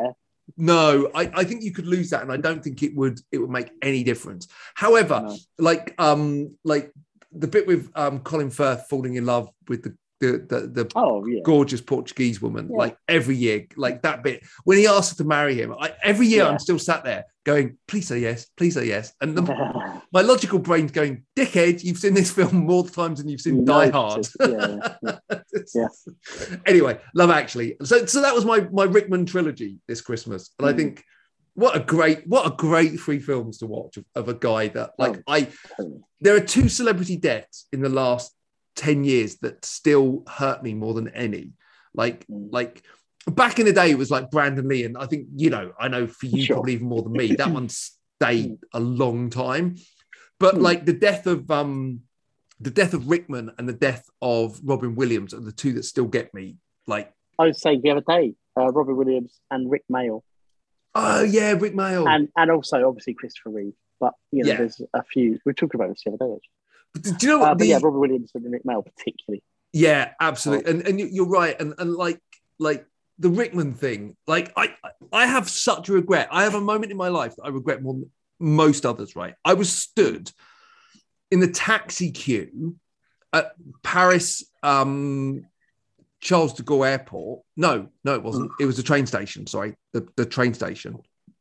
no, I, I think you could lose that, and I don't think it would it would make any difference. However, No. like um like the bit with um Colin Firth falling in love with the the the, the Oh yeah, gorgeous Portuguese woman, Yeah. like every year, like that bit when he asked her to marry him. I, every year, Yeah. I'm still sat there going, "Please say yes, please say yes." And the, my logical brain's going, "Dickhead, you've seen this film more times than you've seen You Die know, Hard." just- yeah. Anyway, Love Actually. So, so that was my my Rickman trilogy this Christmas, and I Mm. think what a great what a great three films to watch of, of a guy that like Oh. I there are two celebrity deaths in the last 10 years that still hurt me more than any like Mm. like back in the day it was like brandon lee and i think you know i know for you Sure. probably even more than me that one stayed a long time but Mm. like the death of um the death of rickman and the death of robin williams are the two that still get me like I was saying the other day, uh, Robin Williams and Rik Mayall, oh yeah rik mayall and and also obviously Christopher Reeve. But you know, Yeah. there's a few. We talked about this the other day. Actually. But do you know what Uh, the, yeah, Robert Williams and Rik Mayall particularly. Yeah, absolutely. And and you- you're right. And and like like the Rickman thing, like I I have such a regret. I have a moment in my life that I regret more than most others, right? I was stood in the taxi queue at Paris um Charles de Gaulle Airport. No, no, it wasn't. It was the train station, sorry. The, the train station.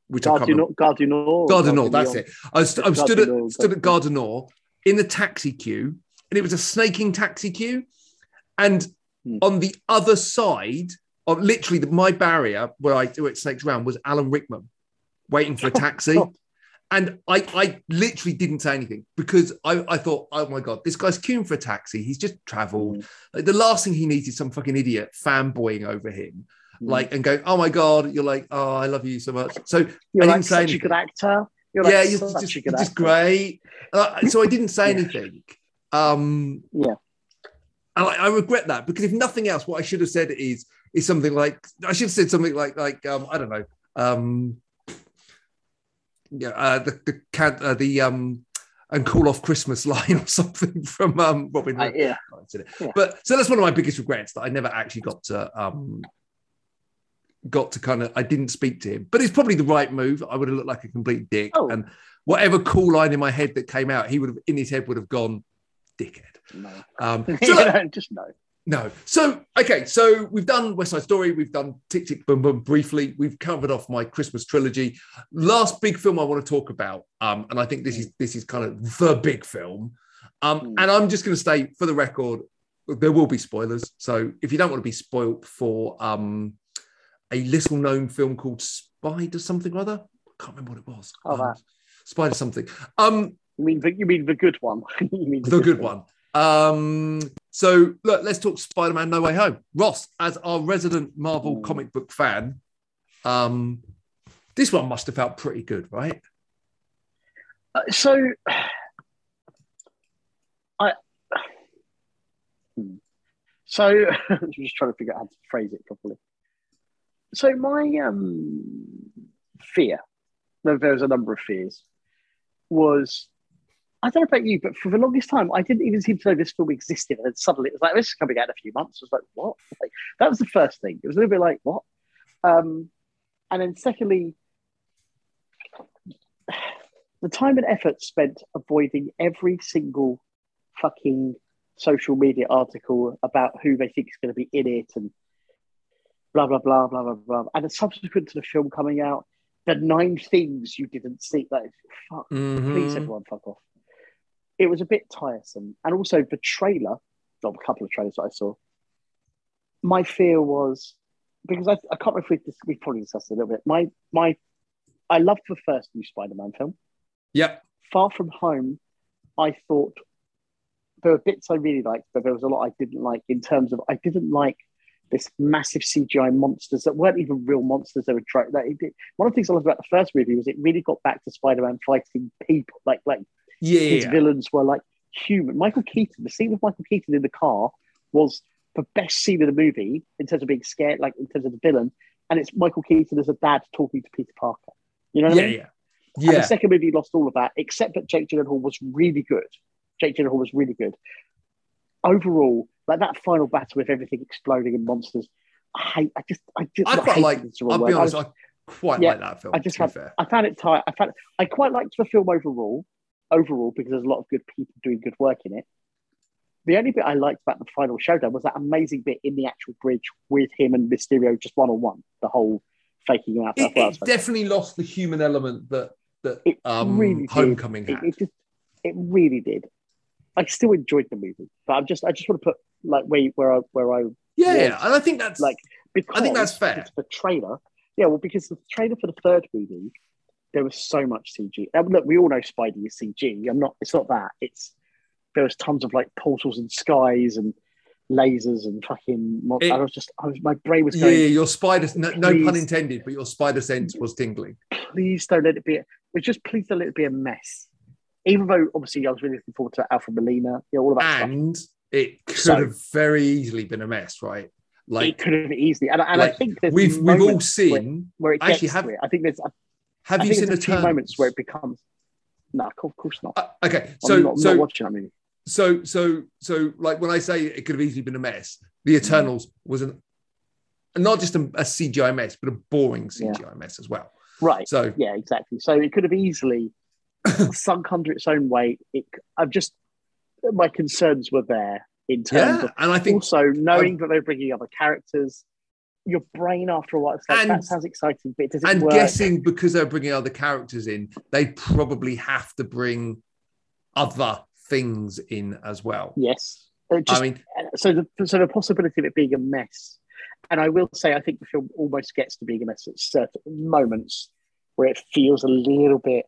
Which I Gare can't du. Nord. Gare du Nord. Gare du Nord, that's it. I was, I stood at stood at Gare Gare du Nord in the taxi queue, and it was a snaking taxi queue. And Hmm. on the other side of literally the, my barrier where I where it snakes around was Alan Rickman waiting for a taxi. And I, I literally didn't say anything because I, I thought, oh my God, this guy's queuing for a taxi. He's just traveled. Mm. Like, the last thing he needs is some fucking idiot fanboying over him, Mm. like, and going, oh my God, you're like, oh, I love you so much. So You're I like didn't say such anything. a good actor. You're like yeah, you're just, you're just great. Uh, so I didn't say anything. Um, Yeah. and I, I regret that because if nothing else, what I should have said is is something like I should have said something like like um, I don't know. Um, yeah, uh, the the can uh, the um and call off Christmas line or something from um Robin. Uh, yeah. Williams, isn't it? Yeah. But so that's one of my biggest regrets that I never actually got to um got to kind of I didn't speak to him. But it's probably the right move. I would have looked like a complete dick. Oh. And whatever cool line in my head that came out, he would have in his head would have gone, dickhead. No. Um so look, just no. no. So, okay. So we've done West Side Story. We've done Tick Tick Boom Boom briefly. We've covered off my Christmas trilogy. Last big film I want to talk about, um, and I think this is this is kind of the big film. Um, Mm. and I'm just going to say for the record, there will be spoilers. So if you don't want to be spoilt for um, a little known film called Spider something or other, I can't remember what it was. Oh, Um, that. Spider something. Um, You mean the, you mean the good one? you mean the good one. Um, so look, let's talk Spider-Man No Way Home. Ross, as our resident Marvel Mm. comic book fan, um, this one must have felt pretty good, right? Uh, so, I. Hmm. So, I'm just trying to figure out how to phrase it properly. So, my um, fear, there was a number of fears, was I don't know about you, but for the longest time, I didn't even seem to know this film existed. And then suddenly it was like, this is coming out in a few months. I was like, what? Like, that was the first thing. It was a little bit like, what? Um, and then, secondly, the time and effort spent avoiding every single fucking social media article about who they think is going to be in it and blah blah blah blah blah blah. And subsequent to the film coming out, the nine things you didn't see. Like, fuck, please, Mhm. everyone, fuck off. It was a bit tiresome, and also the trailer, of a couple of trailers that I saw. My fear was because I, I can't remember if we, we probably discussed it a little bit. My my, I loved the first new Spider-Man film. Yep. Far From Home, I thought there were bits I really liked, but there was a lot I didn't like in terms of I didn't like this massive CGI monsters that weren't even real monsters. They were trying. It one of the things I loved about the first movie was it really got back to Spider-Man fighting people, like like his villains were like human. Michael Keaton, the scene with Michael Keaton in the car was the best scene of the movie in terms of being scared, like in terms of the villain. And it's Michael Keaton as a dad talking to Peter Parker. You know what Yeah. I mean? Yeah. And Yeah. the second movie lost all of that, except that Jake Gyllenhaal was really good. Jake Gyllenhaal was really good. Overall, like that final battle with everything exploding and monsters, I hate. I just, I just, I quite like. is the wrong I'll word. be I honest. was- I quite Yeah, like that film. I just fair. I found it tight. I found I quite liked the film overall, overall because there's a lot of good people doing good work in it. The only bit I liked about the final showdown was that amazing bit in the actual bridge with him and Mysterio just one on one. The whole faking him out. It, That's what I was it definitely lost the human element that that It um, really did. Homecoming it, had. it just it really did. I still enjoyed the movie, but I'm just I just want to put like where where I where I yeah, was, yeah, and I think that's like because I think that's fair. The trailer, yeah, well, because the trailer for the third movie, there was so much CG. And uh, look, we all know Spidey is CG. I'm not. It's not that. It's there was tons of like portals and skies and lasers and fucking. It- I was just, I was, my brain was going. yeah, your spider. No, no pun intended, but your spider sense was tingling. Please don't let it be. It's just please don't let it be a mess. Even though obviously I was really looking forward to Alfred Molina, you know, all of that stuff. It could So- have very easily been a mess, right? Like it could have easily, and, and I think there's we've we've all moments where, seen. where it actually have- it. I think there's. Have I you seen the a Eternals? moments where it becomes. No, of course not. Uh, okay, I'm so not, so not watching that movie. so so so like when I say it could have easily been a mess, the Mm. Eternals was an not just a, a CGI mess, but a boring CGI mess as well. Right. So Yeah, exactly. So it could have easily sunk under its own weight. It, I've just my concerns were there in terms yeah, of and I think also knowing that they're bringing other characters. Your brain, after a while, it's like And- that sounds exciting, but does it and work? guessing because they're bringing other characters in, they probably have to bring other things in as well. yes. Just- I mean, uh, so the so the possibility of it being a mess, and I will say, I think the film almost gets to being a mess at certain moments where it feels a little bit,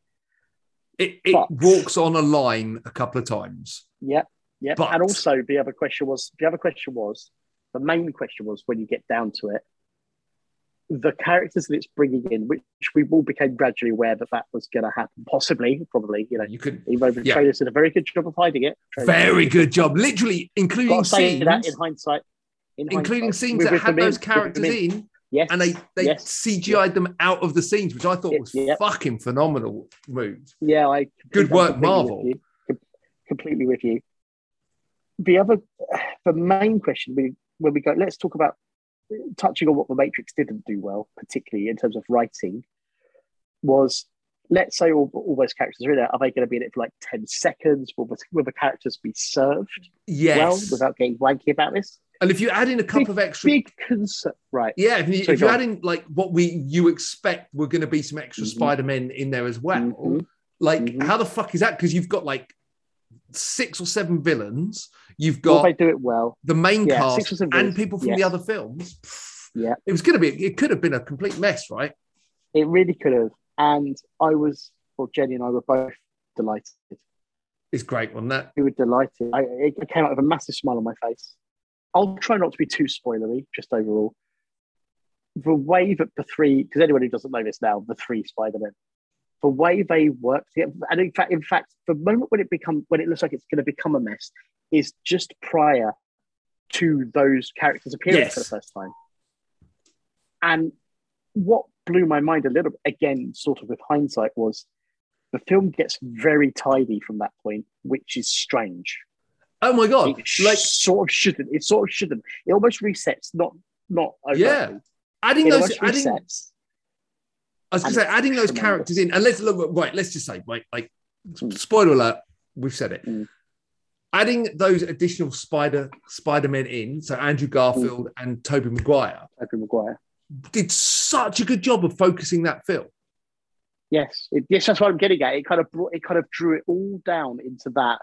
it, it walks on a line a couple of times. Yeah, yeah. But- and also the other question was the other question was the main question was when you get down to it, the characters that it's bringing in, which we all became gradually aware that that was going to happen, possibly, probably, you know. You could Even the Yeah. trailers did a very good job of hiding it. Very good job, literally including Got to say scenes, that in hindsight. In including hindsight. scenes that had those the characters min- in, Yes, and they they yes, CGI'd them out of the scenes, which I thought was yeah. fucking phenomenal move. Yeah, I Good work, Marvel. With you. Com- Completely with you. The other, the main question we when we go, let's talk about touching on what the Matrix didn't do well, particularly in terms of writing, was let's say all, all those characters are in there. Are they going to be in it for like ten seconds? Will the, will the characters be served Yes, well without getting wanky about this? and if you add in a couple of extra Big concern, right? Yeah, if you, Sorry, if you add in like what we you expect we're going to be some extra Mhm. Spider Men in there as well, Mhm. like Mhm. how the fuck is that? Because you've got like six or seven villains, you've got they do it well? the main Yeah, cast six or seven and people from yes. the other films. Yeah. it was going to be. It could have been a complete mess, right? It really could have. And I was, well, Jenny and I were both delighted. It's great, wasn't that? We were delighted. I, it came out with a massive smile on my face. I'll try not to be too spoilery, just overall. The way that the three, because anyone who doesn't know this now, the three Spider-Men, the way they work together, and in fact, in fact, the moment when it become when it looks like it's going to become a mess is just prior to those characters appearing Yes. for the first time. And what blew my mind a little, again, sort of with hindsight, was the film gets very tidy from that point, which is strange. Oh my god! It sh- Like sort of shouldn't. It sort of shouldn't. It almost resets, not not overtly. Yeah. adding It those, adding. resets. I was going to say adding those tremendous. characters in, and let's look right. Let's just say, right, like Mm. spoiler alert. We've said it. Mm. adding those additional Spider Spider-Men in, so Andrew Garfield and Tobey Maguire, Tobey Maguire. did such a good job of focusing that film. Yes, it, yes, that's what I'm getting at. It kind of brought, it kind of drew it all down into that,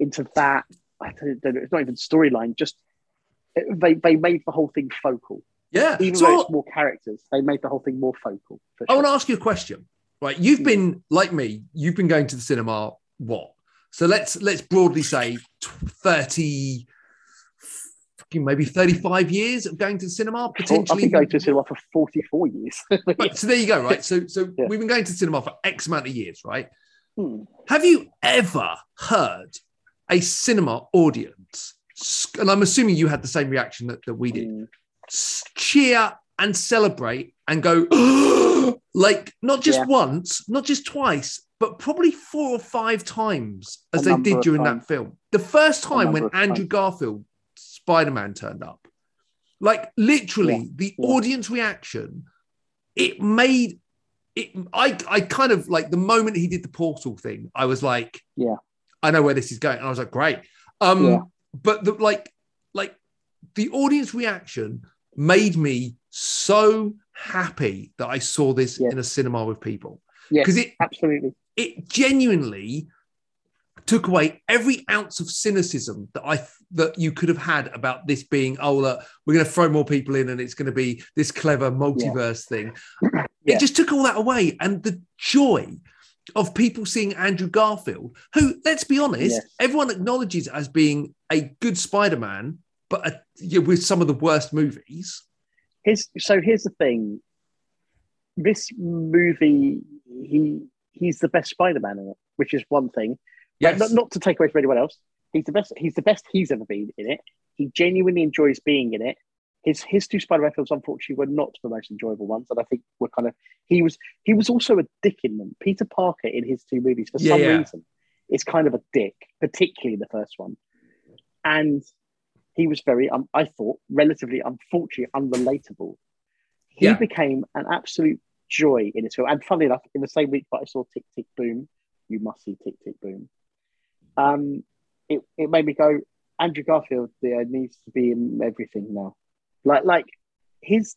into that. I don't know. It's not even storyline. Just they they made the whole thing focal. Yeah. Even so though it's more characters, they made the whole thing more focal. For I want to ask you a question. Right, you've been like me. You've been going to the cinema. What? So let's let's broadly say tw- thirty, fucking maybe thirty-five years of going to the cinema. I've Potentially. been going to cinema for 44 years. Right, so there you go. Right. So so Yeah. we've been going to cinema for X amount of years. Right. Hmm. Have you ever heard a cinema audience? And I'm assuming you had the same reaction that, that we did. Cheer and celebrate and go like not just Yeah. once, not just twice, but probably four or five times as A they did during times. that film. The first time when Andrew times. Garfield Spider-Man turned up, like literally Yeah, the yeah. audience reaction, it made it. I I kind of like the moment he did the portal thing, I was like, Yeah. I know where this is going, and I was like, great. Um, but the like like the audience reaction made me so happy that I saw this Yeah. in a cinema with people Yes, because it absolutely. it genuinely took away every ounce of cynicism that I that you could have had about this being oh look, we're going to throw more people in and it's going to be this clever multiverse thing. Yeah. It just took all that away and the joy of people seeing Andrew Garfield, who let's be honest, Yes. everyone acknowledges as being a good Spider-Man, but a, yeah, with some of the worst movies. Here's, so here's the thing. This movie, he he's the best Spider-Man in it, which is one thing. Yes. not, not to take away from anyone else. He's the best. He's the best he's ever been in it. He genuinely enjoys being in it. His his two Spider-Man films, unfortunately, were not the most enjoyable ones, and I think were kind of he was he was also a dick in them. Peter Parker in his two movies, for Yeah, some yeah. reason, is kind of a dick, particularly in the first one, and he was very, um, I thought, relatively, unfortunately, unrelatable. He Yeah. became an absolute joy in his film, and funnily enough, in the same week that I saw Tick Tick Boom, you must see Tick Tick Boom. Um, it, it made me go, Andrew Garfield there needs to be in everything now. Like like his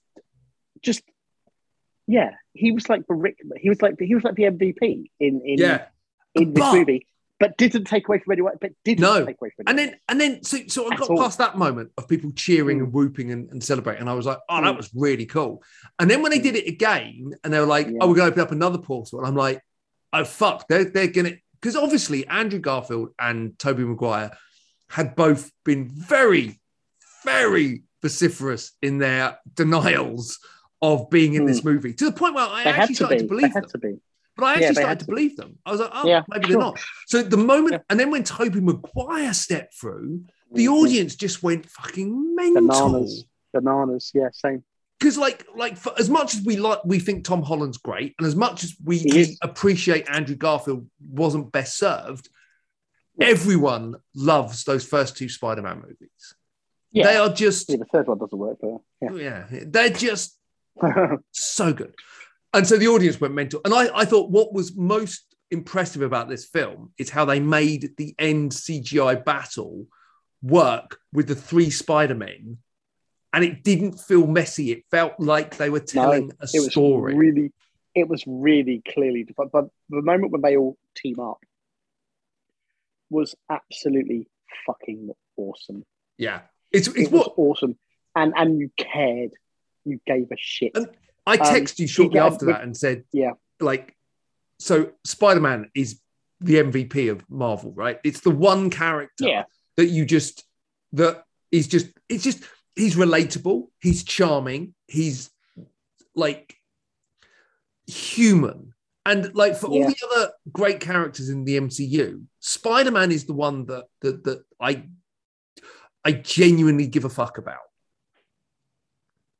just yeah, he was like the Rick he was like he was like the MVP in in Yeah. in this But- movie, but didn't take away from anyone but didn't No. take away from And then, and then, so, so I At got all. past that moment of people cheering Mm. and whooping and, and celebrating, and I was like, "Oh, that Mm. was really cool." And then when they Mm. did it again, and they were like, Yeah. "Oh, we're going to open up another portal," and I'm like, "Oh fuck, they're they're gonna," because obviously Andrew Garfield and Tobey Maguire had both been very, very vociferous in their denials of being in this movie to the point where I they actually to started be. to They believe had them. to be. But I actually they started to believe them. I was like, oh, Yeah, maybe sure. they're not. So the moment, Yeah. and then when Tobey Maguire stepped through, the Mhm. audience just went fucking mental. bananas. Bananas, yeah, same. Because like, like for as much as we like, we think Tom Holland's great, and as much as we, He we is. appreciate Andrew Garfield wasn't best served, Yeah. everyone loves those first two Spider-Man movies. Yeah. They are just, Yeah, the third one doesn't work, but yeah, they're just so good. And so the audience went mental. And I, I thought what was most impressive about this film is how they made the end CGI battle work with the three Spider-Men. And it didn't feel messy. It felt like they were telling a it was story. really it was really clearly defined. But the moment when they all team up was absolutely fucking awesome. yeah. It's, it's It was what awesome. And and you cared. You gave a shit. And- I Um, texted you shortly yeah, after with- that and said, Yeah. like, so Spider-Man is the MVP of Marvel, right? It's the one character Yeah. that you just that is just it's just he's relatable, he's charming, he's like human. And like for all the other great characters in the MCU, Spider-Man is the one that that that I I genuinely give a fuck about.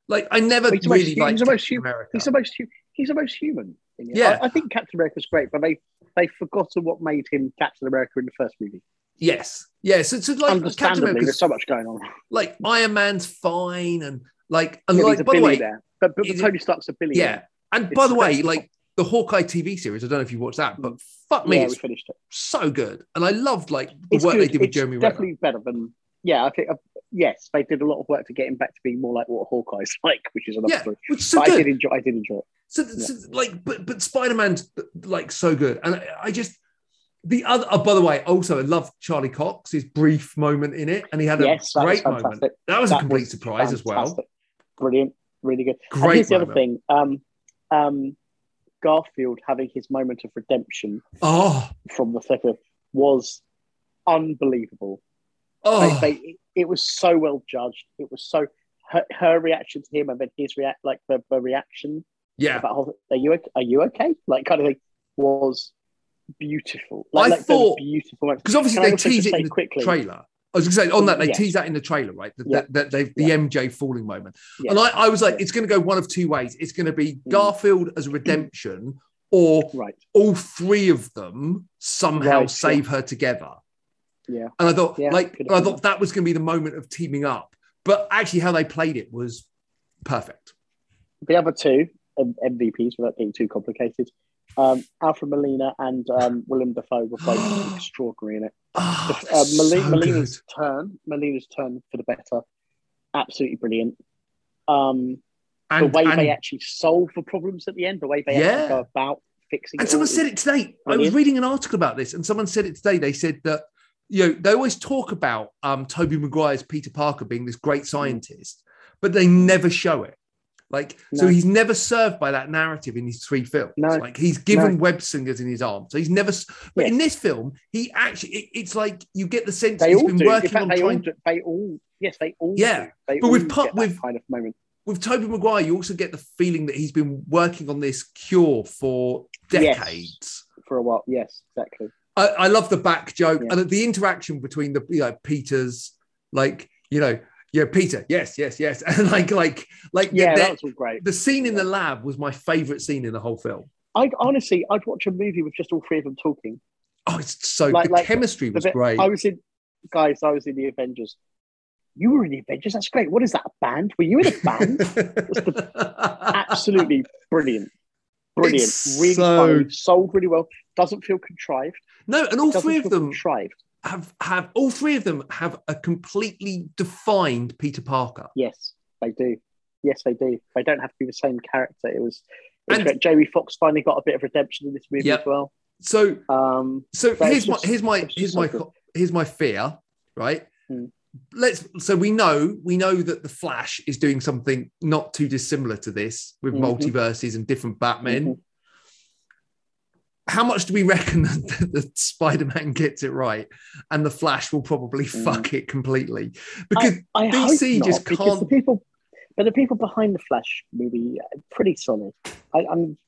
Like I never He's most really hu- liked he's the most Captain hu- America. He's the most he's the most human. Yeah. I, I think Captain America's great, but they they've forgotten what made him Captain America in the first movie. yes, yes. So, so like Captain America's there's so much going on. like Iron Man's fine and like and Yeah, like by the way, billionaire, but, but Tony Stark's a billionaire. yeah. And It's by the way, like the Hawkeye TV series. I don't know if you watched that, but fuck me, yeah, it's we finished it. so good. And I loved like the It's work good. they did with It's Jeremy Renner. definitely better than. Yeah, I think. Yes, they did a lot of work to get him back to being more like what Hawkeye's like, which is another Yeah, story. which is so I did enjoy. I did enjoy it. So, so, like, but but Spider Man's like so good, and I, I just the other. Oh, by the way, also I love Charlie Cox, his brief moment in it, and he had a Yes, great moment. That was a That complete was surprise as well. Brilliant, really good. and Great here's the other thing. Um, um, Garfield having his moment of redemption Oh, from the thicker was unbelievable. Oh, They, they, it was so well judged. It was so her, her reaction to him and then his react like the, the reaction yeah. about are you are you okay like kind of thing was beautiful. Like, I like, thought- beautiful. Because obviously Can they tease it in the quickly? trailer. I was going to say on that they Yes. tease that in the trailer, right? That, Yeah. that, that they the Yeah. MJ falling moment, Yeah. and I, I was like, it's going to go one of two ways. It's going to be Mm. Garfield as a redemption, or Right. all three of them somehow Right, save her together. Yeah. And I thought, Yeah, like, I thought that was going to be the moment of teaming up. But actually, how they played it was perfect. The other two MVPs, without being too complicated, um, Alfred Molina and um, Willem Dafoe were both extraordinary in it. Oh, Uh, so Molina's good. turn, Molina's turn for the better, absolutely brilliant. Um, the way and, they actually solve the problems at the end, the way they Yeah. actually go about fixing and someone said it today. I was reading an article about this, and someone said it today. They said that you know they always talk about um, Tobey Maguire's Peter Parker being this great scientist, but they never show it. Like, so he's never served by that narrative in his three films. No. Like, he's given web singers in his arm, so he's never. But Yes. in this film, he actually, it- it's like you get the sense They he's all been do. Working fact, on they all trying. do. They all, yes, they all Yeah. They But all with get with- kind of moment. With Tobey Maguire, you also get the feeling that he's been working on this cure for Yes. decades. for a while. Yes, exactly. I, I love the back joke Yeah. and the interaction between the you know, Peters, like you know, yeah, Peter, yes, yes, yes, and like like like Yeah, the, that was all great. the scene in the lab was my favorite scene in the whole film. I honestly, I'd watch a movie with just all three of them talking. Oh, it's so Like- the like chemistry The was bit- great. I was in, guys. I was in the Avengers. You were in the Avengers. That's great. What is that? A band? Were you in a band? Absolutely brilliant. Brilliant. It's really so- funny. Sold really well. Doesn't feel contrived. No, and all three of them contrived. have have all three of them have a completely defined Peter Parker. Yes, they do. Yes, they do. They don't have to be the same character. It was. It was And- Jamie Foxx finally got a bit of redemption in this movie Yep. as well. So Um, So here's my just- here's my here's my here's my fear, right? Hmm. Let's so we know we know that the Flash is doing something not too dissimilar to this with Mhm. multiverses and different Batmen. Mhm. How much do we reckon that, that Spider-Man gets it right, and the Flash will probably Hmm. fuck it completely? Because I DC hope just not, because can't- the people, but the people behind the Flash movie, are pretty solid. I, I'm,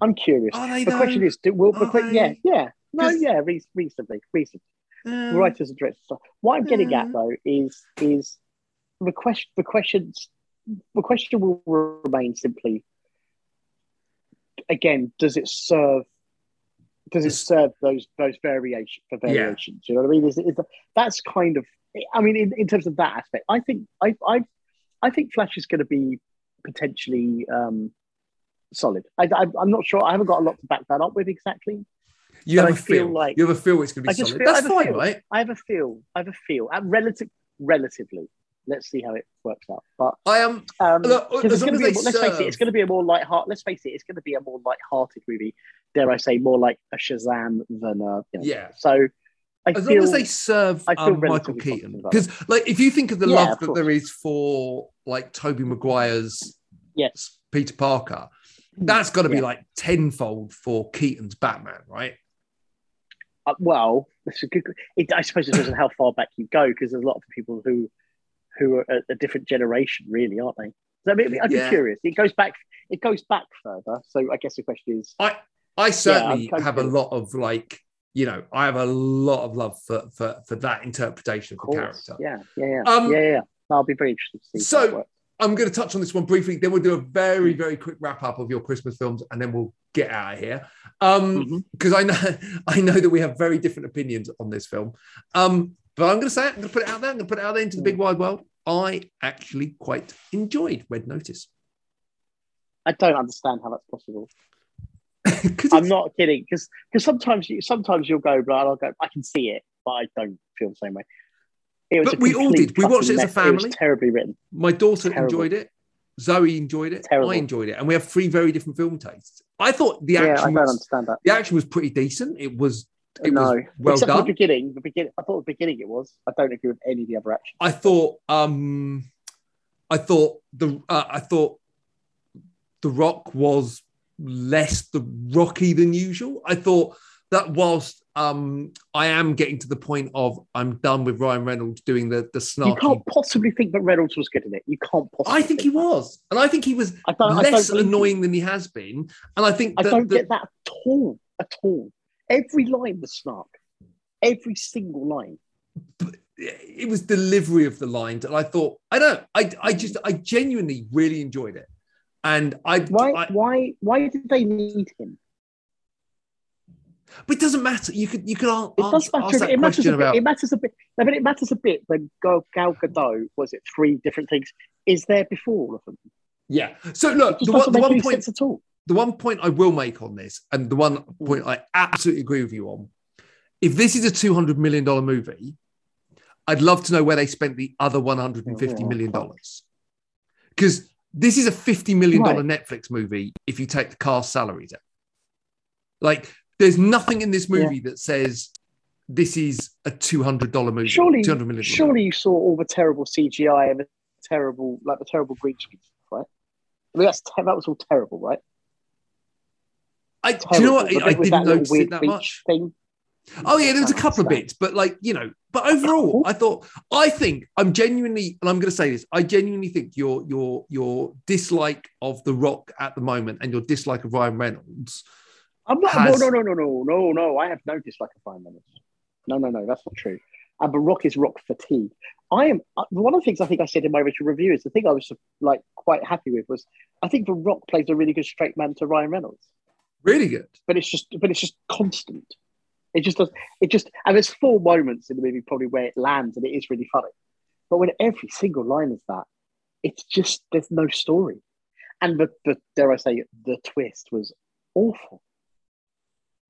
I'm curious. The though? question is, do, will the Are que- yeah, yeah, no, yeah, re- reasonably, reasonably. Uh, Writers and directors. What I'm getting Yeah. at though is is the question. The questions. The question will remain simply. Again, does it serve? Does it Yes. serve those those variation for Yeah. variations? You know what I mean? Is, is that's kind of. I mean, in, in terms of that aspect, I think I I I think Flash is going to be potentially um, solid. I, I, I'm not sure. I haven't got a lot to back that up with exactly. you have I a feel feel like- you have a feel it's going to be solid. feel- That's fine, feel. right? I have a feel. I have a feel. Uh, relative, relatively. Let's see how it works out. But I am. um, Look, it's gonna as be a let's face it, it's going to be a more light heart. Let's face it, it's going to be a more light-hearted movie. Dare I say, more like a Shazam than a. You know. Yeah. So, I as feel long as they serve um, Michael Keaton, because like if you think of the Yeah, love of that course. there is for like Tobey Maguire's Yes. Peter Parker, that's got to be Yeah. like tenfold for Keaton's Batman, right? Uh, well, good. It, I suppose it depends on how far back you go, because there's a lot of people who who are a, a different generation, really, aren't they? So I mean, be Yeah. curious. It goes back. It goes back further. So I guess the question is, I certainly I'm have a lot of like, you know, I have a lot of love for for for that interpretation of of the character. yeah, yeah, yeah, Um, yeah, yeah. I'll be very interested to see. so- how it works. I'm going to touch on this one briefly. Then we'll do a very, very quick wrap up of your Christmas films, and then we'll get out of here. Um, Mhm. because I know I know that we have very different opinions on this film. Um, but I'm going to say it. I'm going to put it out there. I'm going to put it out there into the big wide world. I actually quite enjoyed Red Notice. I don't understand how that's possible. I'm not kidding because because sometimes you sometimes you'll go, but I'll go. I can see it, but I don't feel the same way. It was But we all did. We watched it as a family. was terribly written. My daughter Terrible. enjoyed it. Zoe enjoyed it. Terrible. I enjoyed it, and we have three very different film tastes. I thought the action. Yeah, I don't was understand that. the action was pretty decent. It was it no, was well except done. the beginning. The beginning. I thought the beginning it was. I don't agree with any of the other action. I thought um I thought the uh, I thought the Rock was less the Rocky than usual. I thought that whilst um I am getting to the point of I'm done with Ryan Reynolds doing the the snarky. You can't possibly think that Reynolds was good in it. You can't possibly. I think he was, and I think he was I don't. I less don't believe you. annoying than he has been. And I think I don't that- get that at all. At all. Every line was snark. Every single line. it was delivery of the lines, and I thought I don't. I I just I genuinely really enjoyed it, and I Why? I, why? Why did they need him? but it doesn't matter. You could you could a- It ask, does matter. ask that. It matters bit. about It matters a bit. No, but it matters a bit when Gal, Gal Gadot was it three different things. Is there before all of them? yeah. So look, the one, the one point at all. The one point I will make on this, and the one mm. point I absolutely agree with you on, if this is a two hundred million dollar movie, I'd love to know where they spent the other one hundred and fifty million dollars, because this is a fifty million dollar Right. Netflix movie. If you take the cast salaries out, like there's nothing in this movie that says this is a two hundred dollar movie. Surely, two hundred million. surely you saw all the terrible CGI and the terrible, like the terrible green screen right? I mean, that's te- that was all terrible, right? I, do you know what? The I didn't notice it that much. Thing. Oh yeah, there was a couple of bits, but like you know, but overall, I thought I think I'm genuinely, and I'm going to say this, I genuinely think your your your dislike of The Rock at the moment and your dislike of Ryan Reynolds. I'm not. Has- No, no, no, no, no, no, no. I have no dislike of Ryan Reynolds. No, no, no. That's not true. And but Rock is Rock fatigue. I am uh, one of the things I think I said in my original review is the thing I was like quite happy with was I think The Rock plays a really good straight man to Ryan Reynolds, Really good. but it's just but it's just constant. It just does. It just and there's four moments in the movie probably where it lands and it is really funny, but when every single line is that, it's just there's no story, and the, the dare I say the twist was awful.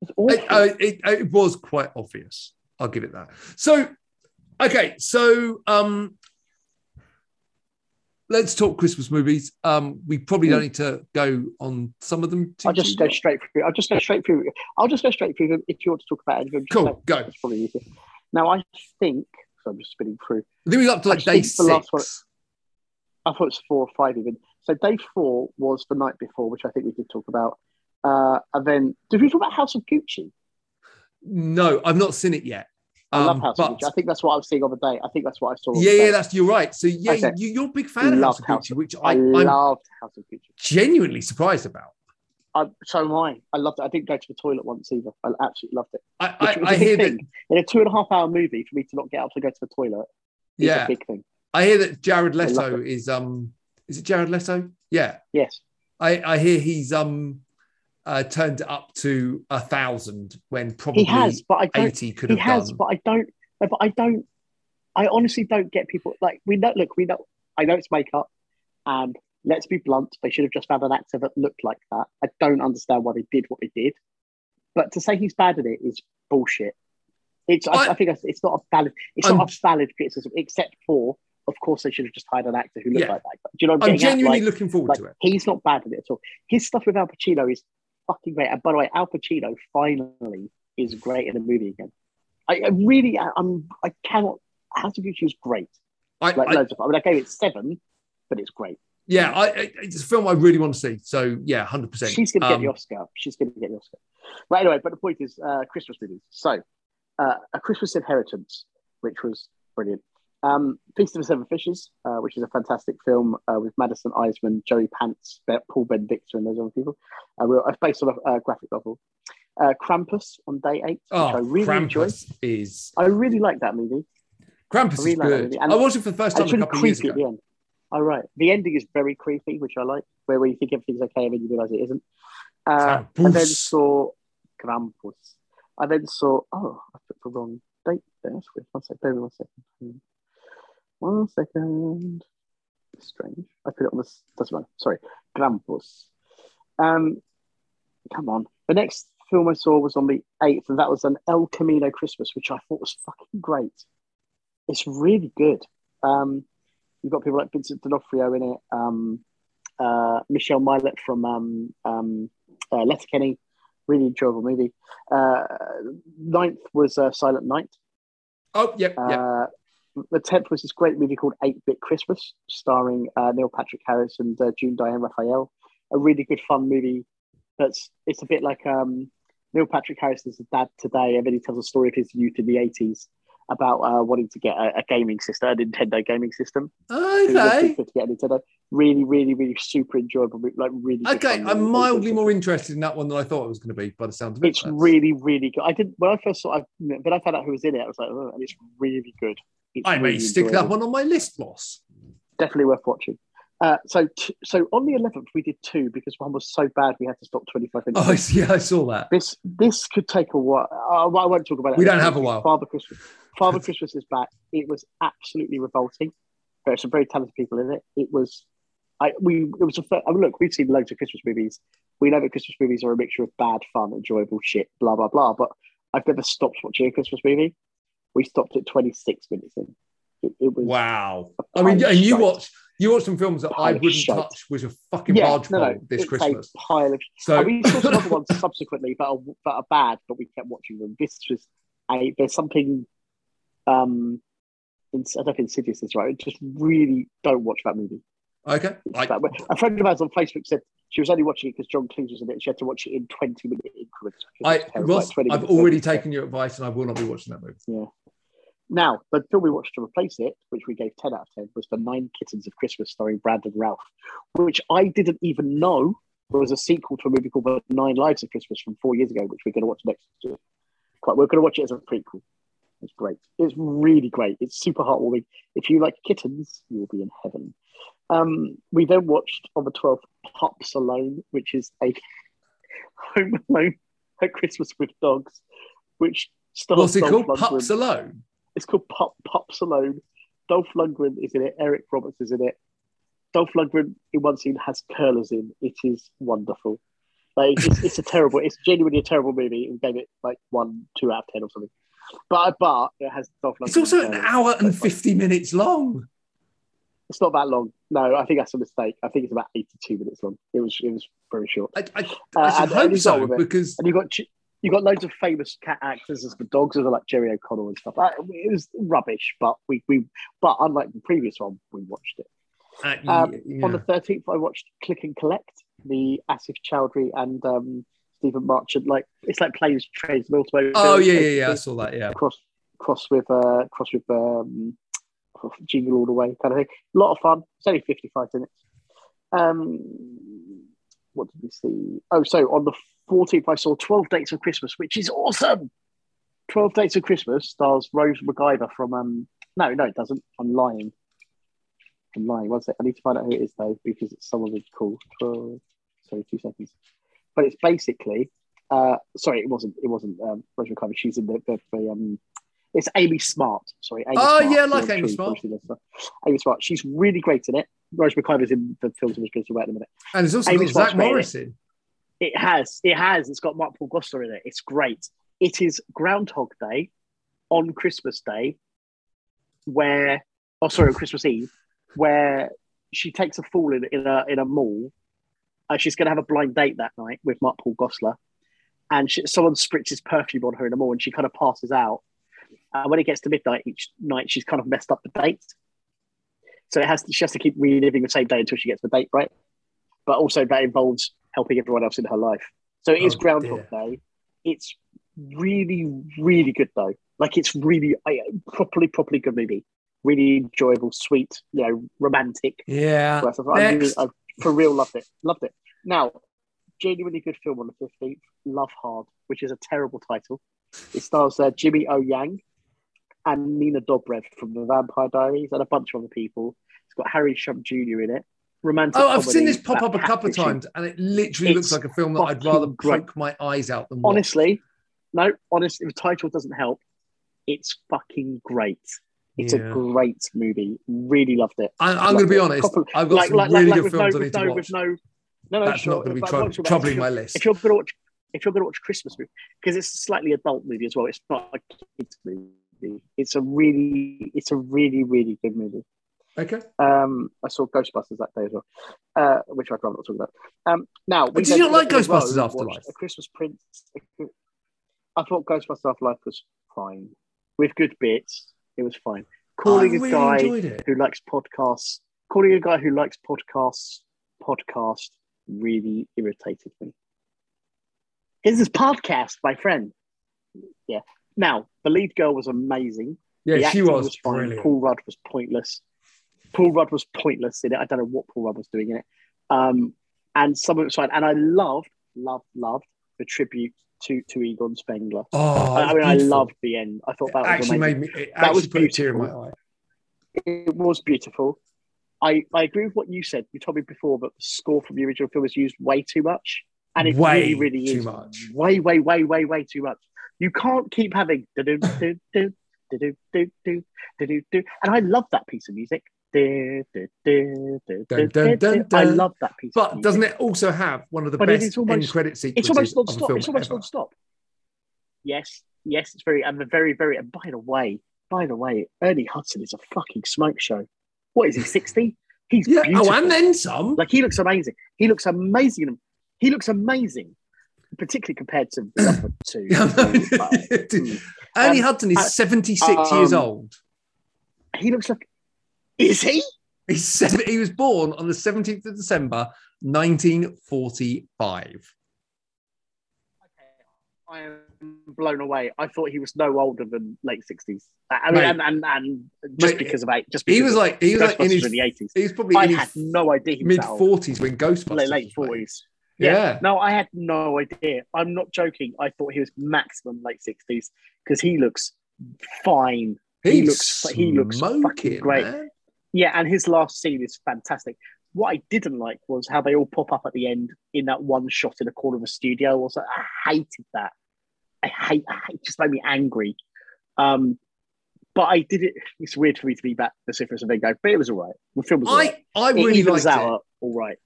It's awful. It, uh, it, it was quite obvious. I'll give it that. So, okay, so um, let's talk Christmas movies. Um, we probably don't need to go on some of them. too- I'll just go straight through. I'll just go straight through. I'll just go straight through them if you want to talk about it. Just Cool, say- go. That's probably easier. Now, I think, so I'm just spinning through. I think we got up to I like day think six. the last one- I thought it was four or five even. So day four was the night before, which I think we did talk about. Uh, and then, did we talk about House of Gucci? No, I've not seen it yet. I love Um, House but of Gucci. I think that's what I was seeing on the day. I think that's what I saw. yeah, yeah, that's you're right. So yeah, Okay. you, you're a big fan of House of House Gucci, of- which I I, I'm loved House of Gucci. genuinely surprised about. I, so am I. I loved it. I didn't go to the toilet once either. I absolutely loved it. I, I, I hear that. In a two and a half hour movie, for me to not get up to go to the toilet is Yeah, a big thing. I hear that Jared Leto is um. Is it Jared Leto? Yeah, Yes. I, I hear he's um uh, turned it up to a thousand when probably He has, but I don't. eighty could He have has, done. but I don't. But I don't. I honestly don't get people like we know. Look, we know. I know it's makeup, and let's be blunt. They should have just found an actor that looked like that. I don't understand why they did what they did. But to say he's bad at it is bullshit. It's. I, I- I think it's, not a valid. It's I'm- not a valid criticism, except for, of course, they should have just hired an actor who looked Yeah. like that. Do you know what I'm, I'm getting at? genuinely Like, looking forward like, to it. he's not bad at it at all. His stuff with Al Pacino is fucking great. And by the way, Al Pacino finally is great in a movie again. I, I really, I, I'm, I cannot. House of Gucci is great. I, Like I, loads of. I mean, I gave it seven, but it's great. yeah, I, it's a film I really want to see. So yeah, hundred percent. She's going to get Um, the Oscar. She's going to get the Oscar. Right. Anyway, but the point is, uh, Christmas movies. So, uh, A Christmas Inheritance, which was brilliant. Um, Feast of the Seven Fishes, uh, which is a fantastic film uh, with Madison Iseman, Joey Pants, Paul Benedicta, and those other people. Uh, it's based on a uh, graphic novel. Uh, Krampus on day eight, which I Oh, really enjoyed. Is I really like that movie. Krampus I really is like good. I watched it for the first time It's a couple of years creepy at the ago. end. All right. The ending is very creepy, which I like, where, where you think everything's okay and then you realise it isn't. Uh, and then saw Krampus. I then saw, oh, I put the wrong date there. That's weird. One second. Bear with me one second. One second. Strange. I put it on this. Doesn't matter. Sorry. Krampus. Um, come on. The next film I saw was on the 8th, and that was an El Camino Christmas, which I thought was fucking great. It's really good. Um, you've got people like Vincent D'Onofrio in it, um, uh, Michelle Mylett from um, um, uh, Letterkenny. Really enjoyable movie. Uh, ninth was uh, Silent Night. Oh, yep, yep. The tenth was this great movie called Eight Bit Christmas, starring uh, Neil Patrick Harris and uh, June Diane Raphael. A really good fun movie. That's it's a bit like um, Neil Patrick Harris is a dad today, and then he tells a story of his youth in the eighties about uh, wanting to get a, a, gaming system, a Nintendo gaming system. Okay. To get a Nintendo. Really, really, really super enjoyable. Like really. Okay, I'm mildly more interested in that one than I thought it was going to be. By the sound of it, it's really, really good. I did when I first saw. I, when I found out who was in it, I was like, oh, and it's really good. It's I may really stick that one on my list, boss. Definitely worth watching. Uh, so, t- so on the 11th, we did two because one was so bad we had to stop 25 minutes. Oh, yeah. I saw that. This this could take a while. Uh, I won't talk about it. We don't have a while. Father Christmas. Father Christmas is back. It was absolutely revolting. There are some very talented people in it. It was, I we it was a. I mean, look, we've seen loads of Christmas movies. We know that Christmas movies are a mixture of bad fun, enjoyable shit, blah blah blah. But I've never stopped watching a Christmas movie. We stopped at 26 minutes in. It, it was Wow. I mean, and you watch you watch some films that I wouldn't shite. touch with a fucking yeah, barge no, no, this Christmas. a pile of So And we saw some other ones subsequently that are that are bad, but we kept watching them. This was a there's something um I don't know if Insidious is right. Just really don't watch that movie. Okay, It's I, bad. A friend of ours on Facebook said she was only watching it because John Cleese was in it. She had to watch it in 20 minute increments. I it was terrible, Ross, like 20 I've already taken your advice, and I will not be watching that movie. Yeah. Now, the film we watched to replace it, which we gave 10 out of 10, was The Nine Kittens of Christmas starring Brandon Routh, which I didn't even know was a sequel to a movie called The Nine Lives of Christmas from four years ago, which we're going to watch next year. Quite, we're going to watch it as a prequel. It's great. It's really great. It's super heartwarming. If you like kittens, you will be in heaven. Um, we then watched on the 12th Pups Alone, which is a Home Alone at Christmas with Dogs, which stars What's it Dolph called? Lundgren. Pups Alone. It's called Pop Pops Alone. Dolph Lundgren is in it. Eric Roberts is in it. Dolph Lundgren in one scene has curlers in. It is wonderful. Like it's, it's a terrible. It's genuinely a terrible movie. We gave it like one, two out of ten or something. But but it has Dolph Lundgren. It's also an hour and fifty minutes long. It's not that long. No, I think that's a mistake. I think it's about eighty-two minutes long. It was it was very short. I, I, Uh, I should and- hope and so not with it. because And you got you got loads of famous cat actors as the dogs, as like Jerry O'Connell and stuff. Uh, It was rubbish, but we we but unlike the previous one, we watched it. uh, Um, yeah. On the 13th, I watched Click and Collect, the Asim Chaudhry and um, Stephen Merchant. Like it's like planes, trains, and automobiles. oh yeah, yeah, yeah. I saw that. Yeah. Cross cross with uh, cross with um, Jingle All the Way kind of thing. A lot of fun. It's only 55 minutes. Um, what did we see? Oh, so on the 14th, I saw 12 Dates of Christmas, which is awesome. 12 Dates of Christmas stars Rose McIver from um no, no, it doesn't. I'm lying. I'm lying. One sec. I need to find out who it is though, because it's someone really cool. 12, sorry, two seconds. But it's basically uh sorry, it wasn't it wasn't um Rose McIver. She's in the, the, the um it's Amy Smart. Sorry, Amy Oh, Smart. yeah, I like Amy Smart. probably seen this stuff. Amy Smart. She's really great in it. Rose McIver's in the films I'm going to about in a minute. And it's also Amy got Zach in it. Morrison. It has. It has. It's got Mark Paul Gosselaar in it. It's great. It is Groundhog Day on Christmas Day, where, oh, sorry, on Christmas Eve, where she takes a fall in, in a in a mall. Uh, she's going to have a blind date that night with Mark Paul Gosselaar, and she, someone spritzes perfume on her in the mall, and she kind of passes out. And when it gets to midnight each night, she's kind of messed up the date. So it has to, she has to keep reliving the same day until she gets the date right. But also that involves helping everyone else in her life. So it is Oh, Groundhog Day. It's really, really good though. Like it's really I, properly, properly good movie. Really enjoyable, sweet, you know, romantic. Yeah. I, really, I for real loved it. Loved it. Now, genuinely good film on the 15th, Love Hard, which is a terrible title. It stars uh, Jimmy O Yang and Nina Dobrev from The Vampire Diaries and a bunch of other people. It's got Harry Shum Jr. in it. Romantic. Oh, I've seen this pop up a couple of times, and it literally looks like a film that I'd rather great. poke my eyes out than watch. Honestly, no, honestly, the title doesn't help, it's fucking great. It's Yeah. a great movie. Really loved it. I, I'm going to be Like, honest. proper- I've got like, some like, really like, good films no, I need with to no, watch. no, no, no, That's sure, not going to be trou- troubling my list. If you're going to watch, if you're going to watch Christmas movie, because it's a slightly adult movie as well. It's not a kids movie. It's a really, it's a really, really good movie. Okay. Um, I saw Ghostbusters that day as well, uh, which I'd rather not talk about. Um, now, we Did you not like in a row Ghostbusters watched Afterlife? A Christmas Prince. I thought Ghostbusters Afterlife was fine, with good bits. It was fine. Calling I a really guy who likes podcasts, calling a guy who likes podcasts, podcast really irritated me. This is podcast, my friend. Yeah. Now, the lead girl was amazing. Yeah, the she acting was, fine. Paul Rudd was pointless. Paul Rudd was pointless in it. I don't know what Paul Rudd was doing in it. Um, and some of it was fine. And I loved, loved, loved the tribute to to Egon Spengler. Oh, I, I mean, I beautiful. loved the end. I thought that was actually amazing. made me. It That was put a tear in my beautiful. eye. it was beautiful. I, I agree with what you said. You told me before that the score from the original film was used way too much. And it Way really, really too is much. way, way, way, way, way too much. You can't keep having do do do do do do do do do. And I love that piece of music. Dun, dun, dun. I love that piece. But doesn't it also have one of the But best almost- end credit sequences It's almost non-stop. It's almost ever? non-stop. Yes, yes, it's very and the very, very. And by the way, by the way, Ernie Hudson is a fucking smoke show. What is he? Sixty? He's Yeah. beautiful. Oh, and then some. Like he looks amazing. He looks amazing. He looks amazing, particularly compared to the other two. Ernie mm. um, Hudson is 76 um, years old. He looks like. Is he? He's seven, he was born on the 17th of December, 1945. Okay. I am blown away. I thought he was no older than late 60s. Uh, I mean, and, and, and, just Mate, because of age, just because he was like he was like in his in the 80s. He was probably I had no idea mid 40s when Ghostbusters late 40s. Yeah. No, I had no idea. I'm not joking. I thought he was maximum late 60s because he looks fine. He's he looks he looks fucking great. Man. Yeah, and his last scene is fantastic. What I didn't like was how they all pop up at the end in that one shot in the corner of a studio. Also, I hated that. I hate, I hate it just made me angry. Um, but I did it. It's weird for me to be back vociferous and then go, but it was all right. The film was all right. I, I really liked it. All right.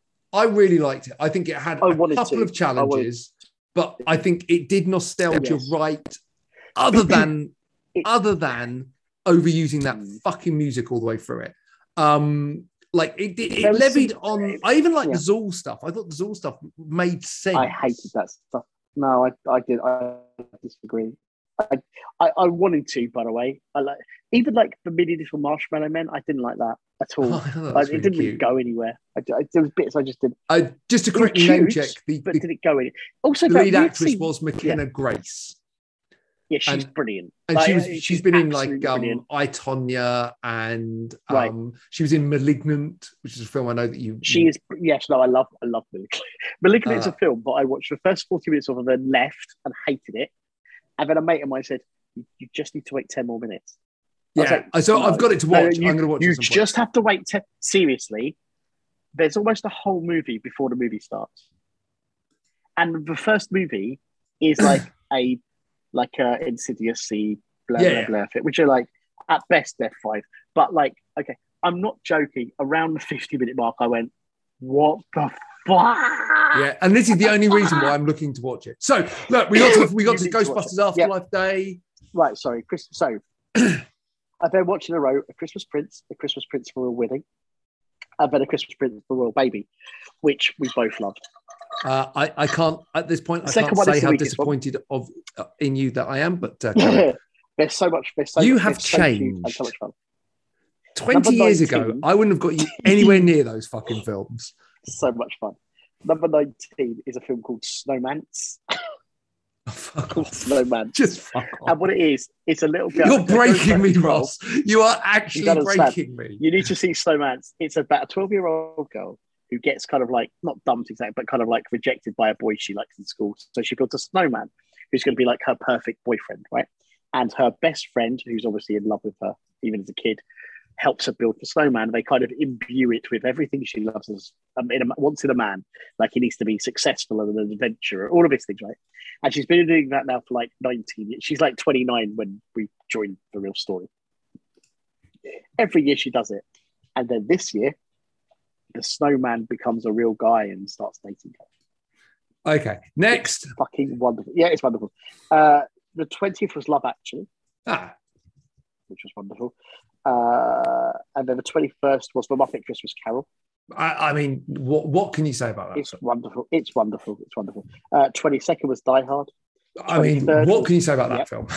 I really liked it. I think it had I a couple to. of challenges, but I think it did nostalgia Yes. right. Other than other than overusing that Mm. fucking music all the way through it. Um, like it, it, it levied on. I even like Yeah. the Zuul stuff. I thought the Zuul stuff made sense. I hated that stuff. No, I, I did. I disagree. I, I, I wanted to, by the way. I like even like the mini little marshmallow men. I didn't like that at all. Oh, I Like, was it didn't really go anywhere. I, I, there was bits I just didn't. Uh, just correctly name cute, check, the, But the did it go in? Also, the lead actress scene- was McKenna Grace, Yeah, she's and- brilliant. and Like, she was uh, she's been in like um, brilliant. I Tonya, and Right. um, she was in *Malignant*, which is a film I know that you. She is yes, no, I love I love Malignant. Malignant is Uh, a film, but I watched the first forty minutes of it, and then left and hated it. And then a mate of mine said, "You, just need to wait ten more minutes." I Yeah, like, so no, I've got it to no, watch. you, I'm going to watch. You just have to wait. Te- seriously, there's almost a whole movie before the movie starts, and the first movie is like a like a Insidious C blah Yeah. blah blah, which are like at best they're five, but like okay, I'm not joking. Around the 50 minute mark, I went, "What the fuck?" Yeah, and this is the only reason why I'm looking to watch it. So look, we got to we got to to Ghostbusters. Yeah. Afterlife Day. Right, sorry, Chris. So I've been watching a row: A Christmas Prince, A Christmas Prince for a Wedding, and then A Christmas Prince for a Royal Baby, which we both loved. Uh, I I can't at this point. I can't say how weakest one. disappointed of uh, in you that I am, but uh, there's so much. There's so You much, have so changed. so much fun. twenty Number years ago, I wouldn't have got you anywhere near those fucking films. So much fun. Number 19 is a film called Snowmance. Oh, fuck off. Snowman. Just fuck off. And what it is, it's a little girl. You're breaking me, Ross. You are actually don't breaking me. You need to see Snowmance. It's about a 12 year old girl who gets kind of like, not dumped exactly, but kind of like rejected by a boy she likes in school. So she builds a snowman who's going to be like her perfect boyfriend, right? And her best friend, who's obviously in love with her, even as a kid, helps her build the snowman. They kind of imbue it with everything she loves as um, in a, wants in a man. Like he needs to be successful and an adventurer, all of these things, right? And she's been doing that now for like 19 years. She's like 29 when we joined the real story. Every year she does it. And then this year, the snowman becomes a real guy and starts dating her. Okay, next. Fucking wonderful. Yeah, it's wonderful. Uh, the 20th was Love Actually, Ah, which was wonderful. Uh, and then the 21st was The Muppet Christmas Carol. I, I mean, what what can you say about that? It's wonderful. It's wonderful. It's wonderful. Uh, 22nd was Die Hard. I mean, what can you say about that film?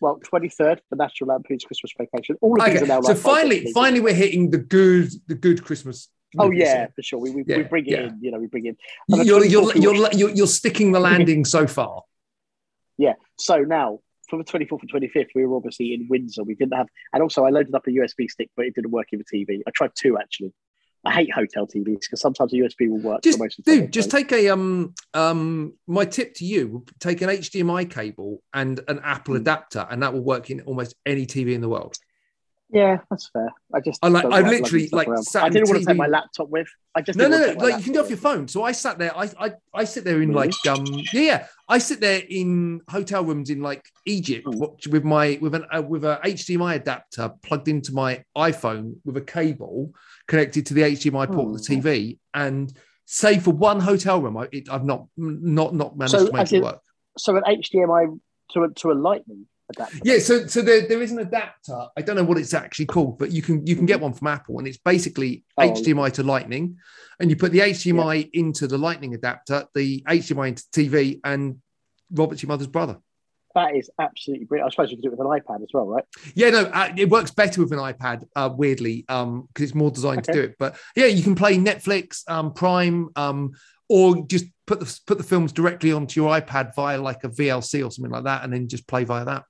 Well, 23rd, The National Lampoon's Christmas Vacation. All of these are now so like finally, finally, we're hitting the good, the good Christmas. Oh yeah, for sure. We, we, Yeah, we bring it yeah. in. You know, we bring in. You're, you're, you're, you're, you're sticking the landing so far. Yeah. So now for the 24th and 25th, we were obviously in Windsor. We didn't have, and also I loaded up a USB stick, but it didn't work in the TV. I tried two actually. I hate hotel TVs because sometimes a USB will work. Just but most of time dude, just take a um um. My tip to you: take an HDMI cable and an Apple Hmm. adapter, and that will work in almost any TV in the world. Yeah, that's fair. I just I like- I literally, like, sat I didn't want to take my laptop with. I just No, no, no. to take my Like you can do off your phone. So I sat there. I, I, I sit there in Really? like um, yeah, yeah. I sit there in hotel rooms in like Egypt Hmm. watch, with my with an uh, with a HDMI adapter plugged into my iPhone with a cable connected to the HDMI port of the Hmm. TV, and save for one hotel room, I, it, I've not not not managed So, to make it work. So an HDMI to a, to a Lightning adapter. Yeah, so so there, there is an adapter. I don't know what it's actually called, but you can you can get one from Apple, and it's basically Oh. HDMI to Lightning, and you put the HDMI into the Lightning adapter, the HDMI into TV, and Robert's your mother's brother. That is absolutely brilliant. I suppose you could do it with an iPad as well, right? Yeah, no, uh, it works better with an iPad. Uh, weirdly, um, because it's more designed to do it. But yeah, you can play Netflix, um, Prime, um, or just put the put the films directly onto your iPad via like a VLC or something like that, and then just play via that.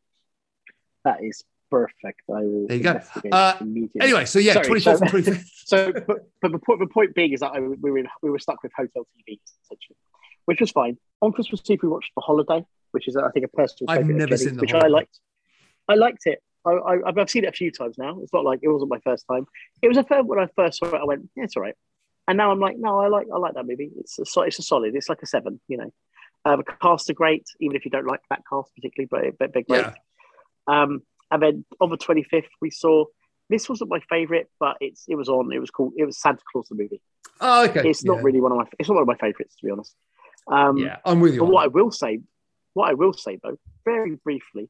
That is perfect. I will There you go. Uh. Anyway, so yeah, twenty fourth and twenty fifth. So, but, but the, point, the point being is that I, we were in, we were stuck with hotel TVs essentially, which was fine. On Christmas Eve, we watched The Holiday, which is I think a personal I've never Jenny's, seen The which Holiday. I liked. I liked it. I, I've seen it a few times now. It's not like it wasn't my first time. It was a film when I first saw it. I went, yeah, it's all right. And now I'm like, no, I like I like that movie. It's a, it's a solid. It's like a seven, you know. Uh, the cast are great, even if you don't like that cast particularly, but but they're great. Yeah. Um, and then on the 25th, we saw this wasn't my favorite, but it's it was on. It was called. It was Santa Claus the movie. Oh, okay. It's not really one of my. It's not one of my favorites to be honest. Um, Yeah, I'm with you. What I will say, what I will say though, very briefly,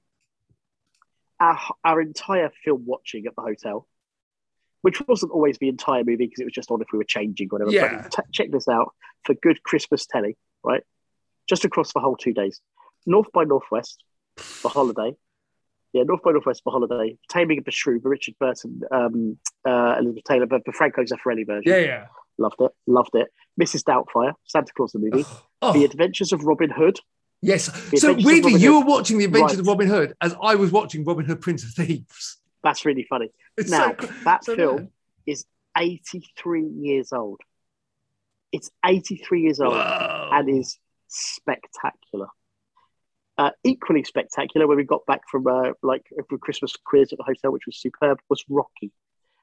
our our entire film watching at the hotel, which wasn't always the entire movie because it was just on if we were changing or whatever. Yeah. But t- check this out for good Christmas telly, right? Just across the whole two days, North by Northwest, the holiday. Yeah, North by Northwest for holiday. Taming of the Shrew, the Richard Burton, um, uh, Elizabeth Taylor, but the Franco Zeffirelli version. Yeah, yeah. Loved it, loved it. Mrs. Doubtfire, Santa Claus the movie. Oh, The Adventures of Robin Hood. yes. The So Adventures weirdly, you Hood. were watching The Adventures Right. of Robin Hood as I was watching Robin Hood, Prince of Thieves. That's really funny. It's Now, so, that so film mad. is 83 years old. It's 83 years old Whoa. and is spectacular. Uh, equally spectacular when we got back from uh, like a Christmas quiz at the hotel, which was superb, was Rocky.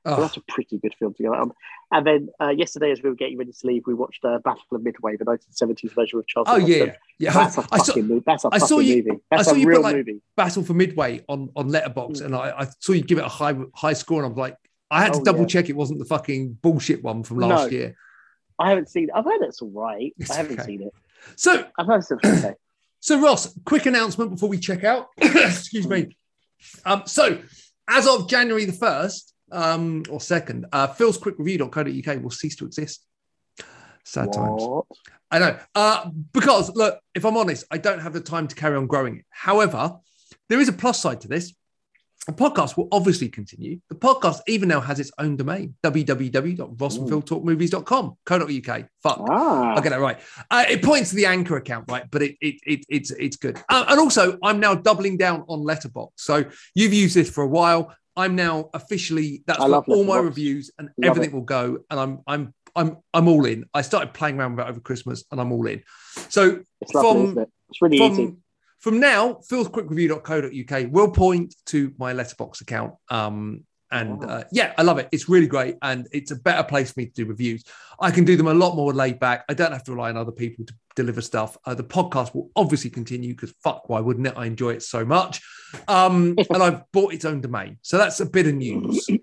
So Oh, that's a pretty good film to go on. And then uh, yesterday, as we were getting ready to leave, we watched uh, Battle of Midway, the 1970s version of Charles. oh yeah, yeah. That's a I saw fucking movie. That's a I fucking saw you- movie. I That's saw a you put, real like- movie. Battle for Midway on on Letterboxd, Mm. and I, I saw you give it a high high score, and I'm like, I had to Oh, double yeah. check it wasn't the fucking bullshit one from last No. year. I haven't seen. it. I've heard it's all right. It's I haven't okay. seen it. So I've heard it's okay. So, Ross, quick announcement before we check out. Excuse me. Um, so, as of January the 1st um, or 2nd, uh, philsquickreview.co.uk will cease to exist. Sad times. I know. Uh, because, look, if I'm honest, I don't have the time to carry on growing it. However, there is a plus side to this. The podcast will obviously continue. The podcast even now has its own domain www.rossandphiltalkmovies.com, co.uk. Fuck. Ah, I'll get that right. Uh, it points to the anchor account, right? But it, it, it it's it's good. Uh, and also, I'm now doubling down on Letterboxd. So you've used this for a while. I'm now officially that's I where love all my reviews and Love everything it. will go. And I'm I'm I'm I'm all in. I started playing around with it over Christmas, and I'm all in. So it's lovely, from- isn't it? It's really easy. From now, philsquickreview.co.uk will point to my letterboxd account. Um, and uh, yeah, I love it. It's really great, and it's a better place for me to do reviews. I can do them a lot more laid back. I don't have to rely on other people to deliver stuff. Uh, the podcast will obviously continue because fuck, why wouldn't it? I enjoy it so much, um, and I've bought its own domain, so that's a bit of news.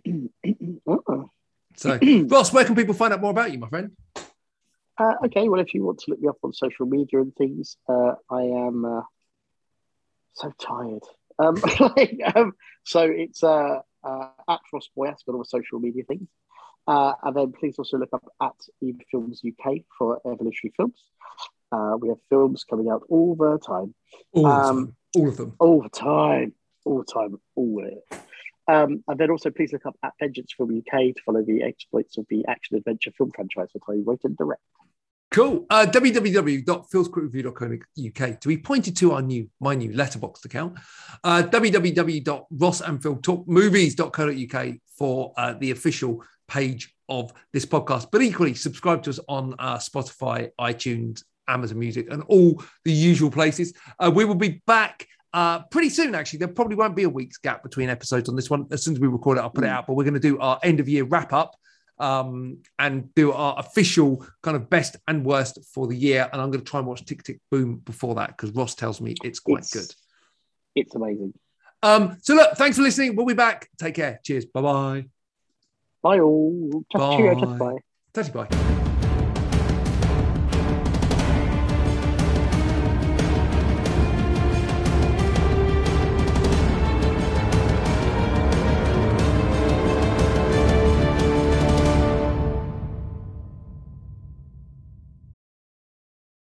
Oh. So, Ross, where can people find out more about you, my friend? Uh, okay, well, if you want to look me up on social media and things, uh, I am uh, so tired. Um, like, um, so it's uh, uh, at Ross Boyas got all the social media things. Uh, and then please also look up at Eve Films UK for Evolutionary Films. Uh, we have films coming out all the time. All, Um, the time. all of them. All the time. All the time. All of it. Um, and then also please look up at Vengeance Film UK to follow the exploits of the action adventure film franchise that I wrote and direct. Cool. Uh, www.philscriptreview.co.uk to be pointed to our new, my new letterboxd account. Uh, www.rossandphiltalkmovies.co.uk for uh, the official page of this podcast. But equally, subscribe to us on uh, Spotify, iTunes, Amazon Music, and all the usual places. Uh, we will be back uh, pretty soon, actually. There probably won't be a week's gap between episodes on this one. As soon as we record it, I'll put it out. But we're going to do our end of year wrap up um, and do our official kind of best and worst for the year. And I'm going to try and watch Tick Tick Boom before that because Ross tells me it's quite It's- good. It's amazing. Um, so look, thanks for listening. We'll be back. Take care. Cheers. Bye bye. Bye all. Cheerio, Bye. bye. Touchy bye.